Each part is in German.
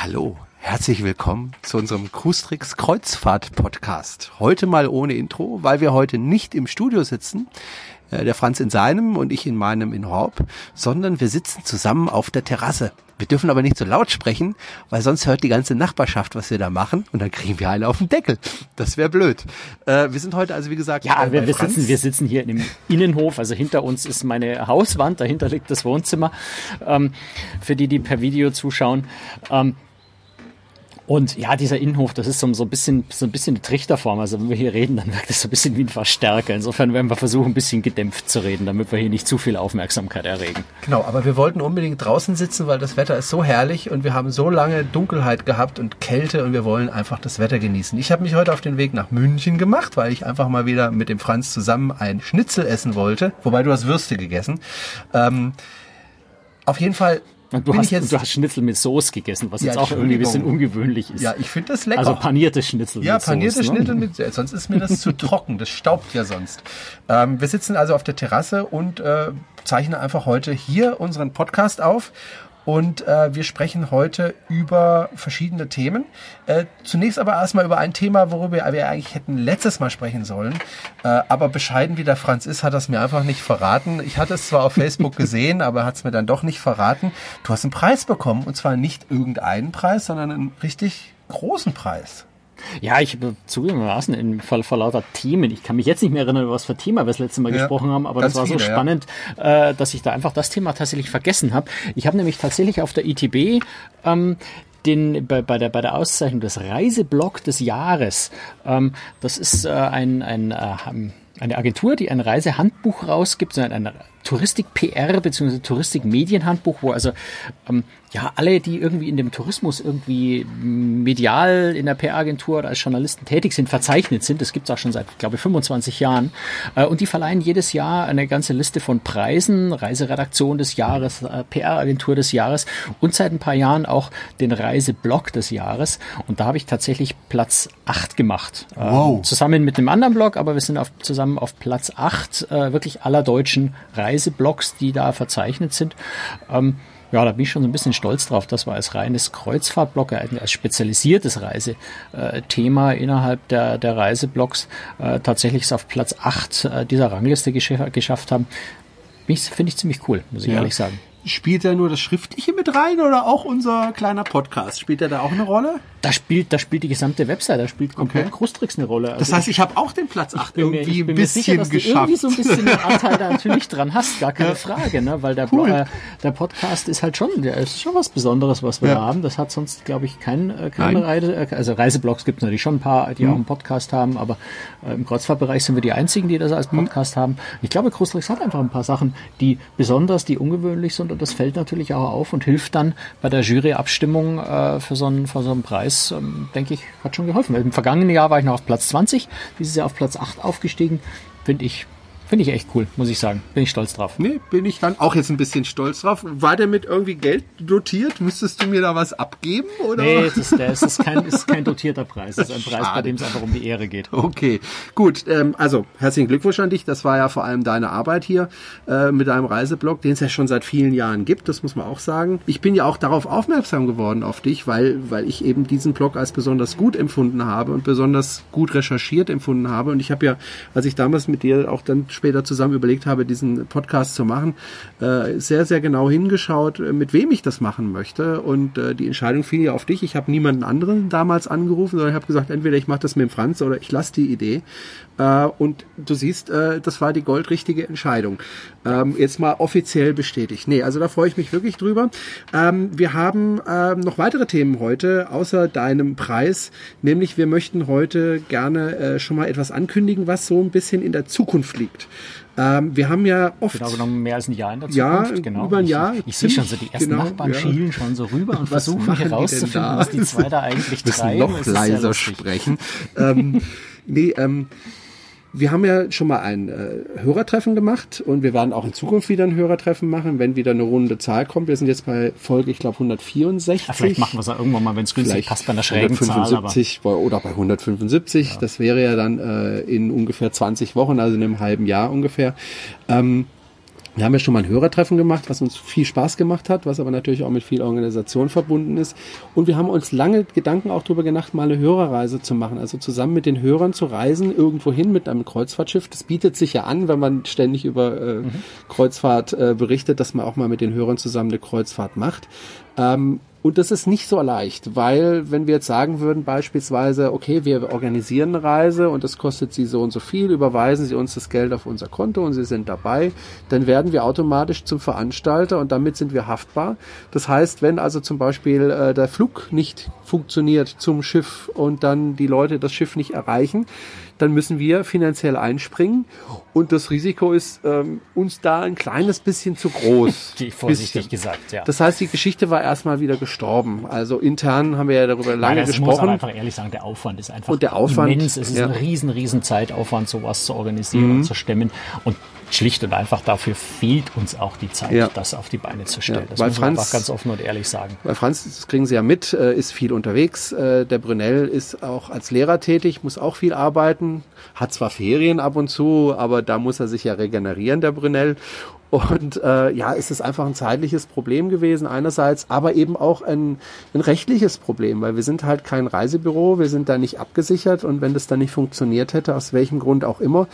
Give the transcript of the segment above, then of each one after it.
Hallo, herzlich willkommen zu unserem Cruestrix Kreuzfahrt Podcast. Heute mal ohne Intro, weil wir heute nicht im Studio sitzen, äh, der Franz in seinem und ich in meinem in Horb, sondern wir sitzen zusammen auf der Terrasse. Wir dürfen aber nicht so laut sprechen, weil sonst hört die ganze Nachbarschaft, was wir da machen und dann kriegen wir alle auf den Deckel. Das wäre blöd. Äh, wir sind heute also wie gesagt ja, äh, wir, wir sitzen wir sitzen hier im Innenhof, also hinter uns ist meine Hauswand, dahinter liegt das Wohnzimmer. Ähm, für die, die per Video zuschauen. Ähm, und ja, dieser Innenhof, das ist so, so ein bisschen, so ein bisschen eine Trichterform. Also wenn wir hier reden, dann wirkt das so ein bisschen wie ein Verstärker. Insofern werden wir versuchen, ein bisschen gedämpft zu reden, damit wir hier nicht zu viel Aufmerksamkeit erregen. Genau, aber wir wollten unbedingt draußen sitzen, weil das Wetter ist so herrlich und wir haben so lange Dunkelheit gehabt und Kälte und wir wollen einfach das Wetter genießen. Ich habe mich heute auf den Weg nach München gemacht, weil ich einfach mal wieder mit dem Franz zusammen ein Schnitzel essen wollte. Wobei du hast Würste gegessen. Ähm, auf jeden Fall du, hast, jetzt, du hast Schnitzel mit Soße gegessen, was ja, jetzt auch irgendwie ein bisschen ungewöhnlich ist. Ja, ich finde das lecker. Also panierte Schnitzel ja, mit Soße. Ja, panierte Schnitzel ne? mit Sonst ist mir das zu trocken. Das staubt ja sonst. Ähm, wir sitzen also auf der Terrasse und äh, zeichnen einfach heute hier unseren Podcast auf. Und äh, wir sprechen heute über verschiedene Themen. Äh, zunächst aber erstmal über ein Thema, worüber wir eigentlich hätten letztes Mal sprechen sollen. Äh, aber bescheiden wie der Franz ist, hat er es mir einfach nicht verraten. Ich hatte es zwar auf Facebook gesehen, aber hat es mir dann doch nicht verraten. Du hast einen Preis bekommen und zwar nicht irgendeinen Preis, sondern einen richtig großen Preis. Ja, ich zugegebenermaßen in vor, vor lauter Themen. Ich kann mich jetzt nicht mehr erinnern, was für Thema wir das letzte Mal ja, gesprochen haben, aber das war viele, so spannend, ja. äh, dass ich da einfach das Thema tatsächlich vergessen habe. Ich habe nämlich tatsächlich auf der ITB ähm, den, bei, bei, der, bei der Auszeichnung des Reiseblog des Jahres. Ähm, das ist äh, ein, ein äh, eine Agentur, die ein Reisehandbuch rausgibt, sondern ein Touristik-PR bzw. Touristik-Medienhandbuch, wo also ähm, ja, alle, die irgendwie in dem Tourismus irgendwie medial in der PR-Agentur oder als Journalisten tätig sind, verzeichnet sind. Das gibt es auch schon seit, glaube ich, 25 Jahren. Äh, und die verleihen jedes Jahr eine ganze Liste von Preisen, Reiseredaktion des Jahres, äh, PR-Agentur des Jahres und seit ein paar Jahren auch den Reiseblog des Jahres. Und da habe ich tatsächlich Platz 8 gemacht. Ähm, wow. zusammen mit einem anderen Blog, aber wir sind auf, zusammen auf Platz 8 äh, wirklich aller deutschen Reiseblogs, die da verzeichnet sind. Ähm, ja, da bin ich schon so ein bisschen stolz drauf, dass wir als reines Kreuzfahrtblog, als spezialisiertes Reisethema innerhalb der, der Reiseblogs äh, tatsächlich es auf Platz 8 äh, dieser Rangliste geschafft haben. Finde ich ziemlich cool, muss ich ja. ehrlich sagen. Spielt er nur das Schriftliche mit rein oder auch unser kleiner Podcast? Spielt er da auch eine Rolle? Da spielt, da spielt die gesamte Website, da spielt komplett okay. Großtricks eine Rolle. Also das heißt, ich habe auch den Platz 8 irgendwie mir, ein bisschen sicher, dass geschafft. Du irgendwie so ein bisschen Anteil da natürlich dran hast, gar keine ja. Frage, ne? Weil der, cool. äh, der Podcast ist halt schon, der ist schon was Besonderes, was wir ja. da haben. Das hat sonst, glaube ich, kein, äh, keine Reise, äh, also Reiseblogs gibt es natürlich schon ein paar, die mhm. auch einen Podcast haben, aber äh, im Kreuzfahrtbereich sind wir die einzigen, die das als mhm. Podcast mhm. haben. Ich glaube, Großtricks hat einfach ein paar Sachen, die besonders, die ungewöhnlich sind und das fällt natürlich auch auf und hilft dann bei der Juryabstimmung äh, für, so einen, für so einen Preis, ähm, denke ich, hat schon geholfen. Im vergangenen Jahr war ich noch auf Platz 20, dieses Jahr auf Platz 8 aufgestiegen. Finde ich Finde ich echt cool, muss ich sagen. Bin ich stolz drauf. Nee, bin ich dann auch jetzt ein bisschen stolz drauf. War der mit irgendwie Geld dotiert? Müsstest du mir da was abgeben? Oder? Nee, das, ist, ist, kein, ist kein dotierter Preis. Das ist ein Preis, bei dem es einfach um die Ehre geht. Okay, gut. Ähm, also, herzlichen Glückwunsch an dich. Das war ja vor allem deine Arbeit hier äh, mit deinem Reiseblog, den es ja schon seit vielen Jahren gibt. Das muss man auch sagen. Ich bin ja auch darauf aufmerksam geworden auf dich, weil, weil ich eben diesen Blog als besonders gut empfunden habe und besonders gut recherchiert empfunden habe. Und ich habe ja, als ich damals mit dir auch dann später zusammen überlegt habe, diesen Podcast zu machen, äh, sehr, sehr genau hingeschaut, äh, mit wem ich das machen möchte. Und äh, die Entscheidung fiel ja auf dich. Ich habe niemanden anderen damals angerufen, sondern ich habe gesagt, entweder ich mache das mit dem Franz oder ich lasse die Idee. Äh, und du siehst, äh, das war die goldrichtige Entscheidung. Ähm, jetzt mal offiziell bestätigt. Nee, also da freue ich mich wirklich drüber. Ähm, wir haben ähm, noch weitere Themen heute, außer deinem Preis. Nämlich wir möchten heute gerne äh, schon mal etwas ankündigen, was so ein bisschen in der Zukunft liegt. Ähm, wir haben ja oft. Genau genommen mehr als ein Jahr in der Zukunft. Ja, genau. über ein Jahr. Ich, ich sehe schon so die ersten genau, Nachbarn ja. schielen schon so rüber und versuchen herauszufinden, was die zwei da eigentlich treiben. noch leiser sprechen. ähm, nee, ähm, wir haben ja schon mal ein äh, Hörertreffen gemacht und wir werden auch in Zukunft wieder ein Hörertreffen machen, wenn wieder eine runde Zahl kommt. Wir sind jetzt bei Folge, ich glaube, 164. Ja, vielleicht machen wir es ja irgendwann mal, wenn es günstig passt, bei einer schrägen 175 Zahl. Aber oder bei 175. Ja. Das wäre ja dann äh, in ungefähr 20 Wochen, also in einem halben Jahr ungefähr. Ähm, Wir haben ja schon mal ein Hörertreffen gemacht, was uns viel Spaß gemacht hat, was aber natürlich auch mit viel Organisation verbunden ist. Und wir haben uns lange Gedanken auch darüber gemacht, mal eine Hörerreise zu machen. Also zusammen mit den Hörern zu reisen, irgendwo hin mit einem Kreuzfahrtschiff. Das bietet sich ja an, wenn man ständig über äh, mhm. Kreuzfahrt äh, berichtet, dass man auch mal mit den Hörern zusammen eine Kreuzfahrt macht. Ähm, und das ist nicht so leicht, weil wenn wir jetzt sagen würden beispielsweise, okay, wir organisieren eine Reise und das kostet Sie so und so viel, überweisen Sie uns das Geld auf unser Konto und Sie sind dabei, dann werden wir automatisch zum Veranstalter und damit sind wir haftbar. Das heißt, wenn also zum Beispiel äh, der Flug nicht funktioniert zum Schiff und dann die Leute das Schiff nicht erreichen, dann müssen wir finanziell einspringen. Und das Risiko ist ähm, uns da ein kleines bisschen zu groß. Vorsichtig bisschen. gesagt, ja. Das heißt, die Geschichte war erstmal wieder gestorben. Also intern haben wir ja darüber lange Nein, gesprochen. Muss aber einfach ehrlich sagen, der Aufwand ist einfach und der Aufwand, immens. Es ist ja. ein riesen, riesen Zeitaufwand, sowas zu organisieren mhm. und zu stemmen. Und schlicht und einfach dafür fehlt uns auch die Zeit, ja. das auf die Beine zu stellen. Ja, das muss man einfach ganz offen und ehrlich sagen. Weil Franz, das kriegen Sie ja mit, äh, ist viel unterwegs. Äh, der Brunel ist auch als Lehrer tätig, muss auch viel arbeiten, hat zwar Ferien ab und zu, aber da muss er sich ja regenerieren, der Brunel. Und äh, ja, es ist einfach ein zeitliches Problem gewesen einerseits, aber eben auch ein, ein rechtliches Problem, weil wir sind halt kein Reisebüro, wir sind da nicht abgesichert und wenn das dann nicht funktioniert hätte, aus welchem Grund auch immer,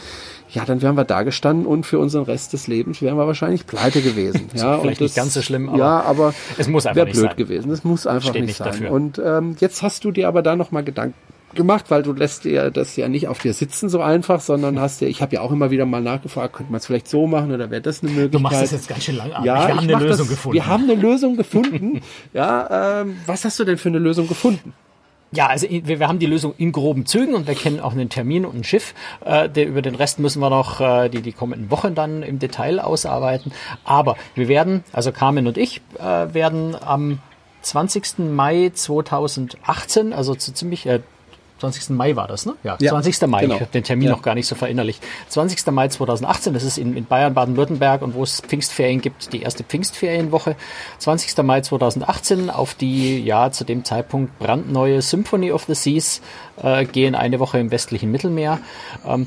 ja, dann wären wir da gestanden und für unseren Rest des Lebens wären wir wahrscheinlich pleite gewesen. ja, vielleicht das, nicht ganz so schlimm, aber, ja, aber es muss einfach nicht blöd sein. gewesen. Es muss einfach Steht nicht, nicht sein. Dafür. Und ähm, jetzt hast du dir aber da nochmal Gedanken gemacht, weil du lässt dir das ja nicht auf dir sitzen so einfach, sondern hast ja, ich habe ja auch immer wieder mal nachgefragt, könnte man es vielleicht so machen oder wäre das eine Möglichkeit? Du machst das jetzt ganz schön lang Ja, wir haben eine Lösung das, gefunden. Wir haben eine Lösung gefunden. ja, ähm, was hast du denn für eine Lösung gefunden? Ja, also wir, wir haben die Lösung in groben Zügen und wir kennen auch einen Termin und ein Schiff. Äh, der, über den Rest müssen wir noch äh, die, die kommenden Wochen dann im Detail ausarbeiten. Aber wir werden, also Carmen und ich, äh, werden am 20. Mai 2018, also zu ziemlich äh, 20. Mai war das, ne? Ja, ja 20. Mai. Genau. Ich habe den Termin ja. noch gar nicht so verinnerlicht. 20. Mai 2018, das ist in, in Bayern, Baden-Württemberg und wo es Pfingstferien gibt, die erste Pfingstferienwoche. 20. Mai 2018 auf die, ja, zu dem Zeitpunkt brandneue Symphony of the Seas äh, gehen eine Woche im westlichen Mittelmeer. Ähm,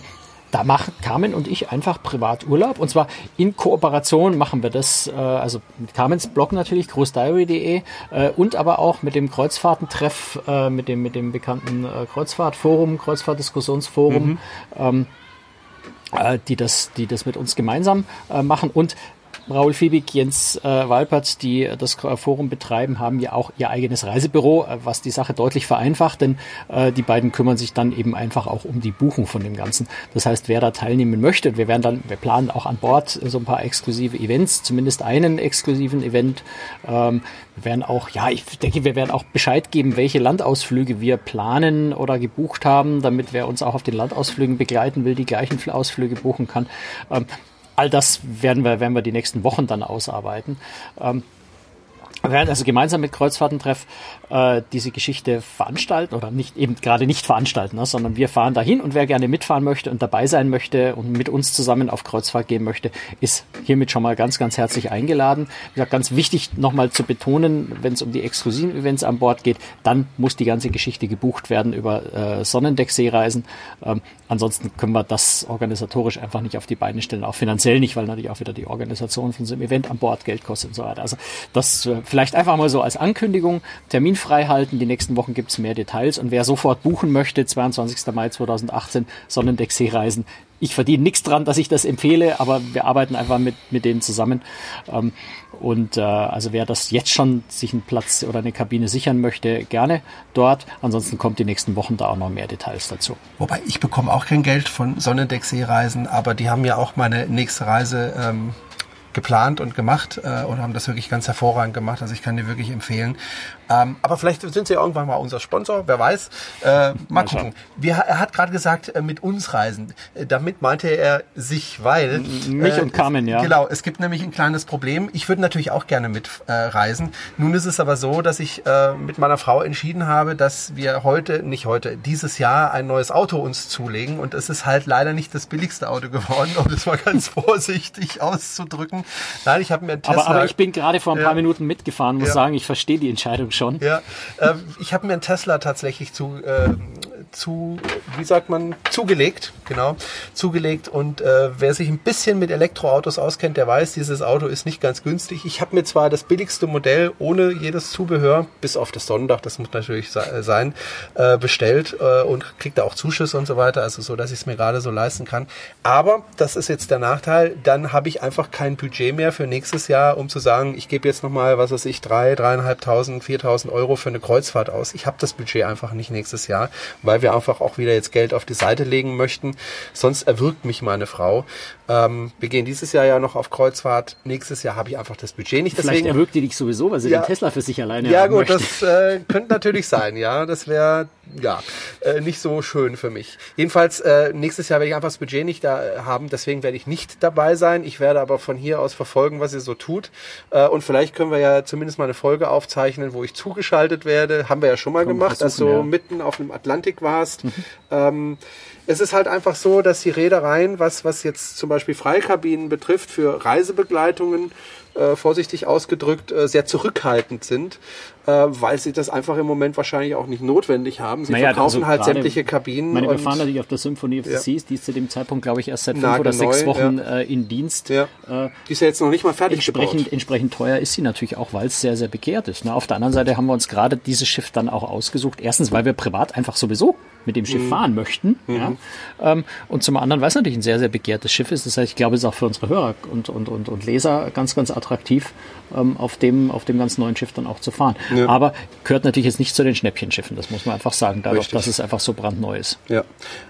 da machen Carmen und ich einfach Privaturlaub. Und zwar in Kooperation machen wir das, äh, also mit Carmens Blog natürlich, großdiary.de äh, und aber auch mit dem Kreuzfahrtentreff, äh, mit, dem, mit dem bekannten äh, Kreuzfahrtforum, Kreuzfahrtdiskussionsforum. Mhm. Ähm, äh, die das, die das mit uns gemeinsam äh, machen. Und Raul Fiebig, Jens äh, Walpert, die das Forum betreiben, haben ja auch ihr eigenes Reisebüro, äh, was die Sache deutlich vereinfacht, denn äh, die beiden kümmern sich dann eben einfach auch um die Buchung von dem Ganzen. Das heißt, wer da teilnehmen möchte, wir werden dann, wir planen auch an Bord so ein paar exklusive Events, zumindest einen exklusiven Event. Ähm, wir werden auch, ja, ich denke, wir werden auch Bescheid geben, welche Landausflüge wir planen oder gebucht haben, damit wer uns auch auf den Landausflügen begleiten will, die gleichen Ausflüge buchen kann. Ähm, all das werden wir, werden wir die nächsten Wochen dann ausarbeiten. Ähm, also gemeinsam mit Kreuzfahrtentreff äh, diese Geschichte veranstalten oder nicht eben gerade nicht veranstalten, ne, sondern wir fahren dahin und wer gerne mitfahren möchte und dabei sein möchte und mit uns zusammen auf Kreuzfahrt gehen möchte, ist hiermit schon mal ganz, ganz herzlich eingeladen. Wie gesagt, ganz wichtig nochmal zu betonen, wenn es um die exklusiven Events an Bord geht, dann muss die ganze Geschichte gebucht werden über äh, Sonnendeck-Seereisen. Ähm, ansonsten können wir das organisatorisch einfach nicht auf die Beine stellen, auch finanziell nicht, weil natürlich auch wieder die Organisation von so einem Event an Bord Geld kostet und so weiter. Also das äh, vielleicht einfach mal so als Ankündigung, Termin frei halten. Die nächsten Wochen gibt es mehr Details. Und wer sofort buchen möchte, 22. Mai 2018, Sonnendeck Seereisen. Ich verdiene nichts dran, dass ich das empfehle, aber wir arbeiten einfach mit, mit denen zusammen. Ähm, und äh, also wer das jetzt schon sich einen Platz oder eine Kabine sichern möchte, gerne dort. Ansonsten kommt die nächsten Wochen da auch noch mehr Details dazu. Wobei ich bekomme auch kein Geld von Sonnendeck Seereisen, aber die haben ja auch meine nächste Reise ähm, geplant und gemacht äh, und haben das wirklich ganz hervorragend gemacht. Also ich kann dir wirklich empfehlen. Ähm, aber vielleicht sind sie ja irgendwann mal unser Sponsor, wer weiß. Äh, mal, mal gucken. Wir, er hat gerade gesagt, äh, mit uns reisen. Äh, damit meinte er sich, weil... Mich äh, und Carmen, ja. Genau, es gibt nämlich ein kleines Problem. Ich würde natürlich auch gerne mitreisen. Äh, Nun ist es aber so, dass ich mit meiner Frau entschieden habe, dass wir heute, nicht heute, dieses Jahr ein neues Auto uns zulegen. Und es ist halt leider nicht das billigste Auto geworden, um das mal ganz vorsichtig auszudrücken. Nein, ich habe mir ein Tesla... Aber, aber ich bin gerade vor ein paar. Minuten mitgefahren, muss ja. sagen, ich verstehe die Entscheidung schon. Ja, äh, ich habe mir einen Tesla tatsächlich zu, äh, zu, wie sagt man, zugelegt, genau, zugelegt. Und äh, wer sich ein bisschen mit Elektroautos auskennt, der weiß, dieses Auto ist nicht ganz günstig. Ich habe mir zwar das billigste Modell ohne jedes Zubehör, bis auf das Sonnendach, das muss natürlich äh, sein, äh, bestellt äh, und kriegt da auch Zuschüsse und so weiter, also so, dass ich es mir gerade so leisten kann. Aber das ist jetzt der Nachteil, dann habe ich einfach kein Budget mehr für nächstes Jahr, um zu sagen, ich gebe jetzt nochmal, was weiß ich, drei, dreieinhalbtausend, viertausend Euro für eine Kreuzfahrt aus. Ich habe das Budget einfach nicht nächstes Jahr, weil wir einfach auch wieder jetzt Geld auf die Seite legen möchten. Sonst erwürgt mich meine Frau. Ähm, wir gehen dieses Jahr ja noch auf Kreuzfahrt. Nächstes Jahr habe ich einfach das Budget nicht. Vielleicht Deswegen, erwürgt die dich sowieso, weil sie ja, den Tesla für sich alleine Ja gut, möchte. das äh, könnte natürlich sein. Ja, das wäre ja äh, nicht so schön für mich. Jedenfalls äh, nächstes Jahr werde ich einfach das Budget nicht da äh, haben. Deswegen werde ich nicht dabei sein. Ich werde aber von hier aus verfolgen, was ihr so tut. Äh, und vielleicht können wir ja zumindest mal eine Folge aufzeichnen, wo ich zugeschaltet werde. Haben wir ja schon mal Komm, gemacht, als du ja. mitten auf dem Atlantik warst. Mhm. Ähm, es ist halt einfach so, dass die Reedereien, was, was jetzt zum Beispiel Freikabinen betrifft, für Reisebegleitungen äh, vorsichtig ausgedrückt, äh, sehr zurückhaltend sind, äh, weil sie das einfach im Moment wahrscheinlich auch nicht notwendig haben. Sie naja, verkaufen also halt sämtliche Kabinen. Meine, wir fahren natürlich auf der Symphony of the ja. Seas, die ist zu dem Zeitpunkt, glaube ich, erst seit fünf oder sechs Wochen ja. äh, in Dienst. Ja. Äh, die ist ja jetzt noch nicht mal fertig entsprechend, gebaut. Entsprechend teuer ist sie natürlich auch, weil es sehr, sehr begehrt ist. Ne? Auf der anderen Seite haben wir uns gerade dieses Schiff dann auch ausgesucht. Erstens, weil wir privat einfach sowieso mit dem Schiff mhm. fahren möchten. Mhm. Ja. Ähm, und zum anderen, weil es natürlich ein sehr, sehr begehrtes Schiff ist. Das heißt, ich glaube, es ist auch für unsere Hörer und, und, und, und Leser ganz, ganz attraktiv, ähm, auf, dem, auf dem ganz neuen Schiff dann auch zu fahren. Ja. Aber gehört natürlich jetzt nicht zu den Schnäppchenschiffen, das muss man einfach sagen, dadurch, Richtig. dass es einfach so brandneu ist. Ja.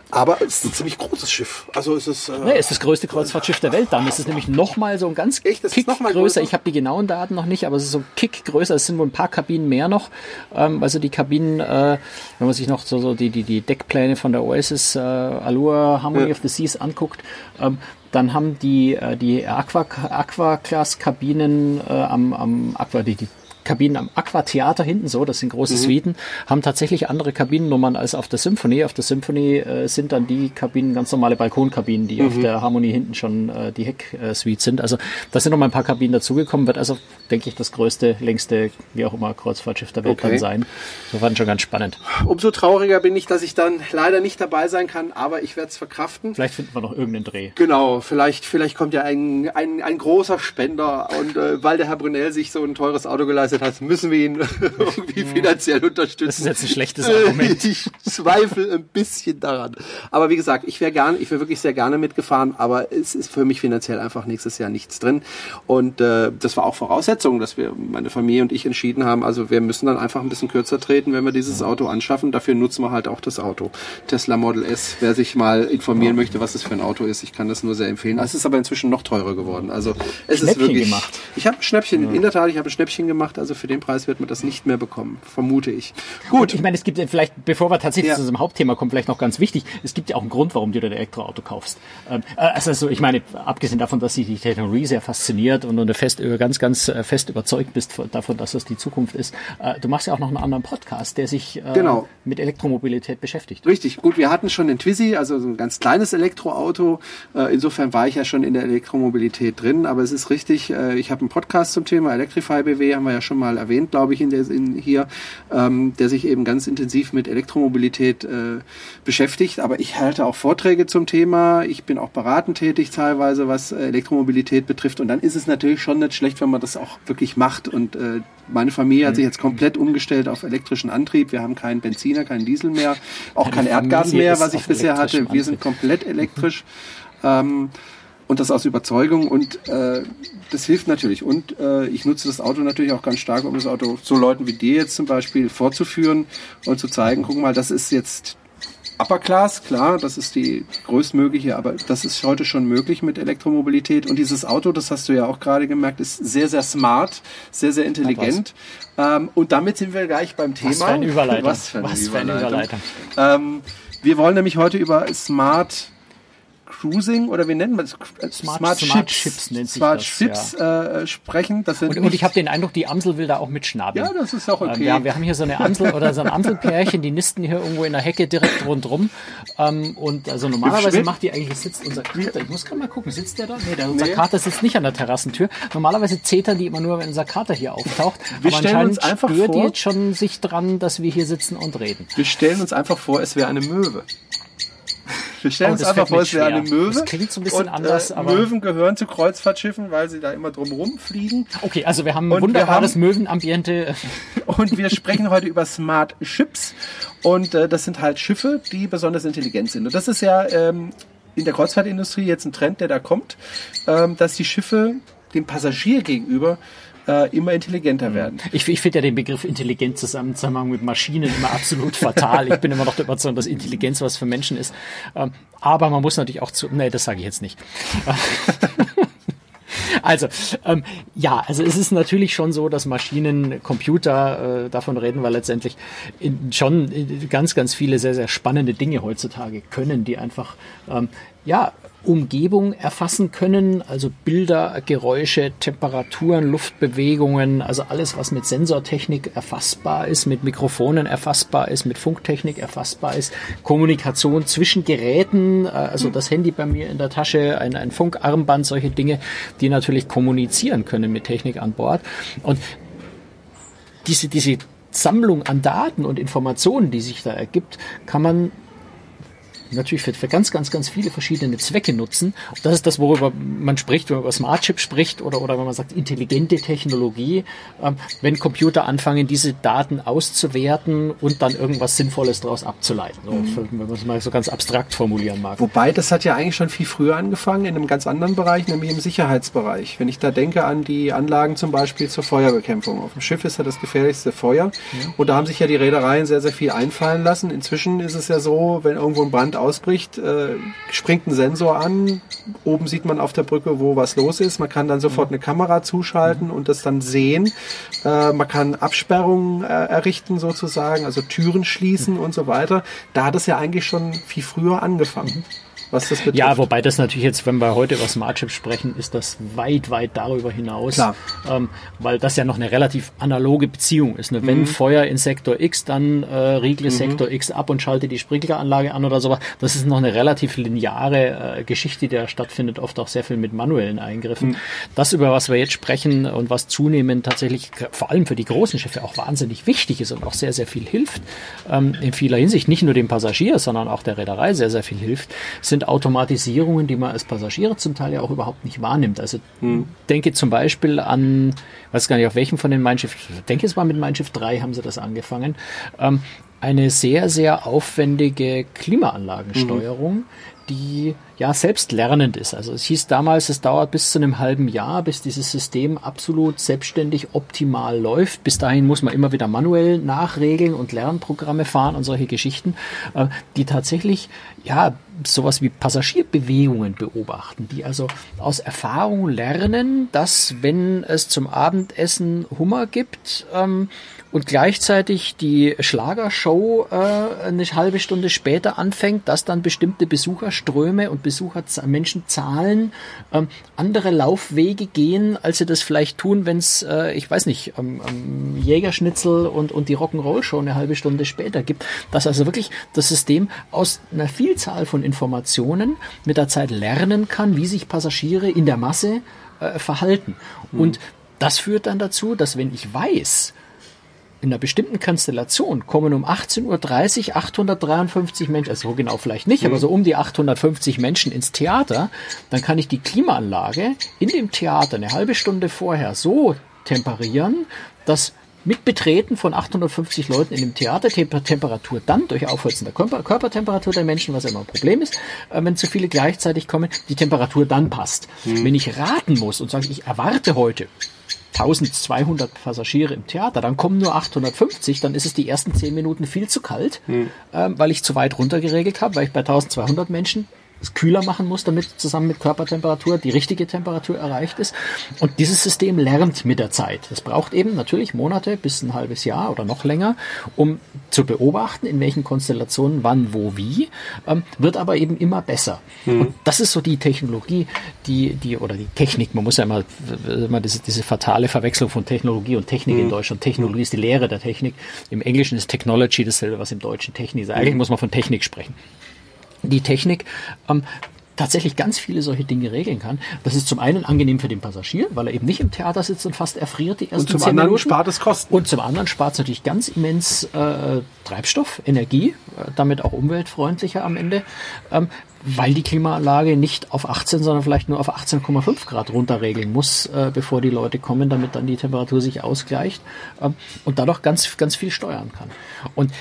Aber es ist ein ziemlich großes Schiff. Also es ist. Äh, nee, es ist das größte Kreuzfahrtschiff der Welt dann. Es ist nämlich nochmal so ein ganz Echt? Das Kick ist noch mal größer. Ich habe die genauen Daten noch nicht, aber es ist so ein Kick größer. Es sind wohl ein paar Kabinen mehr noch. Ähm, also die Kabinen, äh, wenn man sich noch so, so die, die, die Deckpläne von der Oasis äh, Allure Harmony ja. of the Seas anguckt, ähm, dann haben die, äh, die Aqua, Aqua Class Kabinen äh, am, am Aqua, die, die Kabinen am Aquatheater hinten so, das sind große mhm. Suiten, haben tatsächlich andere Kabinennummern als auf der Symphony. Auf der Symphony äh, sind dann die Kabinen ganz normale Balkonkabinen, die mhm. auf der Harmonie hinten schon äh, die Hecksuite sind. Also da sind noch mal ein paar Kabinen dazugekommen, wird also, denke ich, das größte, längste, wie auch immer, Kreuzfahrtschiff der Welt okay. dann sein. So war schon ganz spannend. Umso trauriger bin ich, dass ich dann leider nicht dabei sein kann, aber ich werde es verkraften. Vielleicht finden wir noch irgendeinen Dreh. Genau, vielleicht, vielleicht kommt ja ein, ein, ein großer Spender und äh, weil der Herr Brunel sich so ein teures Auto geleistet geleistet hat, müssen wir ihn irgendwie finanziell unterstützen. Das ist jetzt ein schlechtes Argument. Ich zweifle ein bisschen daran. Aber wie gesagt, ich wäre gerne, ich wäre wirklich sehr gerne mitgefahren, aber es ist für mich finanziell einfach nächstes Jahr nichts drin. Und äh, das war auch Voraussetzung, dass wir, meine Familie und ich entschieden haben, also wir müssen dann einfach ein bisschen kürzer treten, wenn wir dieses Auto anschaffen. Dafür nutzen wir halt auch das Auto. Tesla Model S, wer sich mal informieren möchte, was es für ein Auto ist, ich kann das nur sehr empfehlen. Es ist aber inzwischen noch teurer geworden. Also es Schnäppchen ist wirklich. Gemacht. Ich habe ein Schnäppchen, ja. in der Tat, ich habe ein Schnäppchen gemacht. Also für den Preis wird man das nicht mehr bekommen, vermute ich. Gut. ich meine, es gibt vielleicht, bevor wir tatsächlich ja. zu unserem Hauptthema kommen, vielleicht noch ganz wichtig, es gibt ja auch einen Grund, warum du dein Elektroauto kaufst. Ähm, äh, also ich meine, abgesehen davon, dass sich die Technologie sehr fasziniert und du fest, ganz, ganz äh, fest überzeugt bist davon, dass das die Zukunft ist. Äh, du machst ja auch noch einen anderen Podcast, der sich genau. mit Elektromobilität beschäftigt. Richtig, gut, wir hatten schon den Twizy, also so ein ganz kleines Elektroauto. Insofern war ich ja schon in der Elektromobilität drin, aber es ist richtig, ich habe einen Podcast zum Thema Electrify BW, haben wir ja schon mal erwähnt, glaube ich, in der, in hier, ähm, der sich eben ganz intensiv mit Elektromobilität äh, beschäftigt. Aber ich halte auch Vorträge zum Thema. Ich bin auch beratend tätig teilweise, was Elektromobilität betrifft. Und dann ist es natürlich schon nicht schlecht, wenn man das auch wirklich macht. Und äh, meine Familie hat sich jetzt komplett umgestellt auf elektrischen Antrieb. Wir haben keinen Benziner, keinen Diesel mehr, auch kein Erdgas mehr, was ich bisher hatte. Wir sind komplett elektrisch. Ähm, und das aus Überzeugung und äh, das hilft natürlich. Und äh, ich nutze das Auto natürlich auch ganz stark, um das Auto so Leuten wie dir jetzt zum Beispiel vorzuführen und zu zeigen, guck mal, das ist jetzt Upper Class, klar, das ist die größtmögliche, aber das ist heute schon möglich mit Elektromobilität. Und dieses Auto, das hast du ja auch gerade gemerkt, ist sehr, sehr smart, sehr, sehr intelligent. Ähm, und damit sind wir gleich beim Thema. Was für eine Überleitung. Was für eine Was Überleitung. Für eine Überleitung. Ähm, wir wollen nämlich heute über Smart Cruising oder wie nennen wir das? Smart, Smart, Smart Chips, Chips nennt sich Smart das, Chips ja. äh, sprechen. Das sind und, und ich habe den Eindruck, die Amsel will da auch mitschnabeln. Ja, das ist auch okay. Äh, wir, wir, haben hier so eine Amsel oder so ein Amselpärchen, die nisten hier irgendwo in der Hecke direkt rundrum. Ähm, und also normalerweise macht die eigentlich, sitzt unser Kater, ich muss gerade mal gucken, sitzt der da? Nee, der, unser nee. Kater sitzt nicht an der Terrassentür. Normalerweise zetern die immer nur, wenn unser Kater hier auftaucht. Wir Aber stellen uns einfach spürt vor, die jetzt schon sich dran, dass wir hier sitzen und reden. Wir stellen uns einfach vor, es wäre eine Möwe. Wir stellen oh, uns einfach vor, es wäre eine Möwe. Das klingt so ein bisschen und, anders, äh, aber. Möwen gehören zu Kreuzfahrtschiffen, weil sie da immer drum rumfliegen. Okay, also wir haben ein und wunderbares Möwenambiente. Und wir sprechen heute über Smart Ships. Und äh, das sind halt Schiffe, die besonders intelligent sind. Und das ist ja ähm, in der Kreuzfahrtindustrie jetzt ein Trend, der da kommt, ähm, dass die Schiffe dem Passagier gegenüber äh, immer intelligenter werden. Ich, ich finde ja den Begriff Intelligenz zusammen Zusammenhang mit Maschinen immer absolut fatal. Ich bin immer noch der Überzeugung, dass Intelligenz was für Menschen ist. Ähm, aber man muss natürlich auch zu. Nee, das sage ich jetzt nicht. Also, ähm, ja, also es ist natürlich schon so, dass Maschinen, Computer, äh, davon reden wir letztendlich, in, schon ganz, ganz viele sehr, sehr spannende Dinge heutzutage können, die einfach, ähm, ja, Umgebung erfassen können, also Bilder, Geräusche, Temperaturen, Luftbewegungen, also alles, was mit Sensortechnik erfassbar ist, mit Mikrofonen erfassbar ist, mit Funktechnik erfassbar ist, Kommunikation zwischen Geräten, äh, also das Handy bei mir in der Tasche, ein, ein Funkarmband, solche Dinge, die natürlich kommunizieren können mit Technik an Bord. Und diese, diese Sammlung an Daten und Informationen, die sich da ergibt, kann man natürlich für, für ganz, ganz, ganz viele verschiedene Zwecke nutzen. Das ist das, worüber man spricht, wenn man über Smart Chip spricht oder, oder wenn man sagt intelligente Technologie, ähm, wenn Computer anfangen, diese Daten auszuwerten und dann irgendwas Sinnvolles daraus abzuleiten, so, mhm. wenn man es mal so ganz abstrakt formulieren mag. Wobei, das hat ja eigentlich schon viel früher angefangen, in einem ganz anderen Bereich, nämlich im Sicherheitsbereich. Wenn ich da denke an die Anlagen zum Beispiel zur Feuerbekämpfung. Auf dem Schiff ist ja das gefährlichste Feuer. Ja. Und da haben sich ja die Reedereien sehr, sehr viel einfallen lassen. Inzwischen ist es ja so, wenn irgendwo ein Brand ausbricht, äh, springt ein Sensor an. Oben sieht man auf der Brücke, wo was los ist. Man kann dann sofort eine Kamera zuschalten und das dann sehen. Äh, man kann Absperrungen äh, errichten sozusagen, also Türen schließen und so weiter. Da hat es ja eigentlich schon viel früher angefangen was das betrifft. Ja, wobei das natürlich jetzt, wenn wir heute über Smart Chips sprechen, ist das weit, weit darüber hinaus. Klar. Ähm, weil das ja noch eine relativ analoge Beziehung ist. Ne? Wenn mhm. Feuer in Sektor X, dann äh, riegle mhm. Sektor X ab und schalte die Sprinkleranlage an oder sowas. Das ist noch eine relativ lineare äh, Geschichte, die da stattfindet, oft auch sehr viel mit manuellen Eingriffen. Mhm. Das, über was wir jetzt sprechen und was zunehmend tatsächlich vor allem für die großen Schiffe auch wahnsinnig wichtig ist und auch sehr, sehr viel hilft, ähm, in vieler Hinsicht, nicht nur dem Passagier, sondern auch der Reederei sehr, sehr viel hilft, sind sind Automatisierungen, die man als Passagiere zum Teil ja auch überhaupt nicht wahrnimmt. Also hm. denke zum Beispiel an, weiß gar nicht, auf welchem von den Mein Schiff, denke es war mit Mein Schiff 3 haben sie das angefangen, ähm, eine sehr, sehr aufwendige Klimaanlagensteuerung, mhm. Die ja selbstlernend ist. Also es hieß damals, es dauert bis zu einem halben Jahr, bis dieses System absolut selbstständig optimal läuft. Bis dahin muss man immer wieder manuell nachregeln und Lernprogramme fahren und solche Geschichten, äh, die tatsächlich ja sowas wie Passagierbewegungen beobachten, die also aus Erfahrung lernen, dass wenn es zum Abendessen Hummer gibt, ähm, und gleichzeitig die Schlagershow äh, eine halbe Stunde später anfängt, dass dann bestimmte Besucherströme und Besucher Menschenzahlen ähm, andere Laufwege gehen, als sie das vielleicht tun, wenn es, äh, ich weiß nicht, ähm, ähm, Jägerschnitzel und, und die Rock'n'Roll-Show eine halbe Stunde später gibt. Dass also wirklich das System aus einer Vielzahl von Informationen mit der Zeit lernen kann, wie sich Passagiere in der Masse äh, verhalten. Mhm. Und das führt dann dazu, dass wenn ich weiß, in einer bestimmten Konstellation kommen um 18.30 Uhr 853 Menschen, also so genau vielleicht nicht, mhm. aber so um die 850 Menschen ins Theater, dann kann ich die Klimaanlage in dem Theater eine halbe Stunde vorher so temperieren, dass mit Betreten von 850 Leuten in dem Theater Temperatur dann durch Aufheizen der Körper Körpertemperatur der Menschen, was immer ein Problem ist, äh, wenn zu viele gleichzeitig kommen, die Temperatur dann passt. Mhm. Wenn ich raten muss und sage, ich erwarte heute 1200 Passagiere im Theater, dann kommen nur 850, dann ist es die ersten 10 Minuten viel zu kalt, hm. ähm, weil ich zu weit runter geregelt habe, weil ich bei 1200 Menschen es kühler machen muss, damit zusammen mit Körpertemperatur die richtige Temperatur erreicht ist. Und dieses System lernt mit der Zeit. Es braucht eben natürlich Monate bis ein halbes Jahr oder noch länger, um zu beobachten, in welchen Konstellationen wann, wo, wie, ähm, wird aber eben immer besser. Mhm. Und das ist so die Technologie, die, die, oder die Technik, man muss ja immer, immer diese, diese fatale Verwechslung von Technologie und Technik mhm. in Deutschland. Technologie ist die Lehre der Technik. Im Englischen ist Technology dasselbe, was im Deutschen Technik ist. Eigentlich mhm. muss man von Technik sprechen die Technik ähm, tatsächlich ganz viele solche Dinge regeln kann. Das ist zum einen angenehm für den Passagier, weil er eben nicht im Theater sitzt und fast erfriert die ersten Und zum anderen Minuten. spart es Kosten. Und zum anderen spart es natürlich ganz immens äh, Treibstoff, Energie, äh, damit auch umweltfreundlicher am Ende, ähm, weil die Klimaanlage nicht auf 18, sondern vielleicht nur auf 18,5 Grad runterregeln muss, äh, bevor die Leute kommen, damit dann die Temperatur sich ausgleicht ähm, und dadurch ganz, ganz viel steuern kann. Und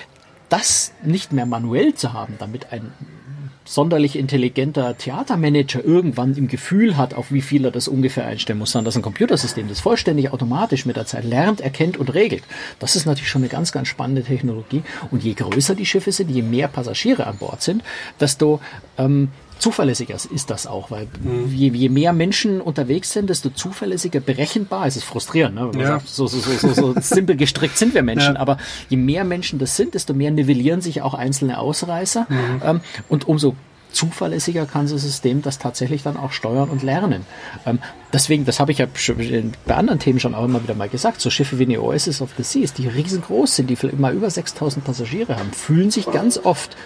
das nicht mehr manuell zu haben, damit ein sonderlich intelligenter Theatermanager irgendwann im Gefühl hat, auf wie viel er das ungefähr einstellen muss, sondern dass ein Computersystem das vollständig automatisch mit der Zeit lernt, erkennt und regelt. Das ist natürlich schon eine ganz, ganz spannende Technologie. Und je größer die Schiffe sind, je mehr Passagiere an Bord sind, desto ähm, zuverlässiger ist das auch, weil mhm. je, je, mehr Menschen unterwegs sind, desto zuverlässiger berechenbar. Es ist frustrierend, ne? Ja. Sagt, so, so, so, so, so simpel gestrickt sind wir Menschen, ja. aber je mehr Menschen das sind, desto mehr nivellieren sich auch einzelne Ausreißer mhm. ähm, und umso zuverlässiger kann das System das tatsächlich dann auch steuern und lernen. Ähm, deswegen, das habe ich ja bei anderen Themen schon auch immer wieder mal gesagt, so Schiffe wie die Oasis of the Seas, die riesengroß sind, die immer über 6000 Passagiere haben, fühlen sich ganz oft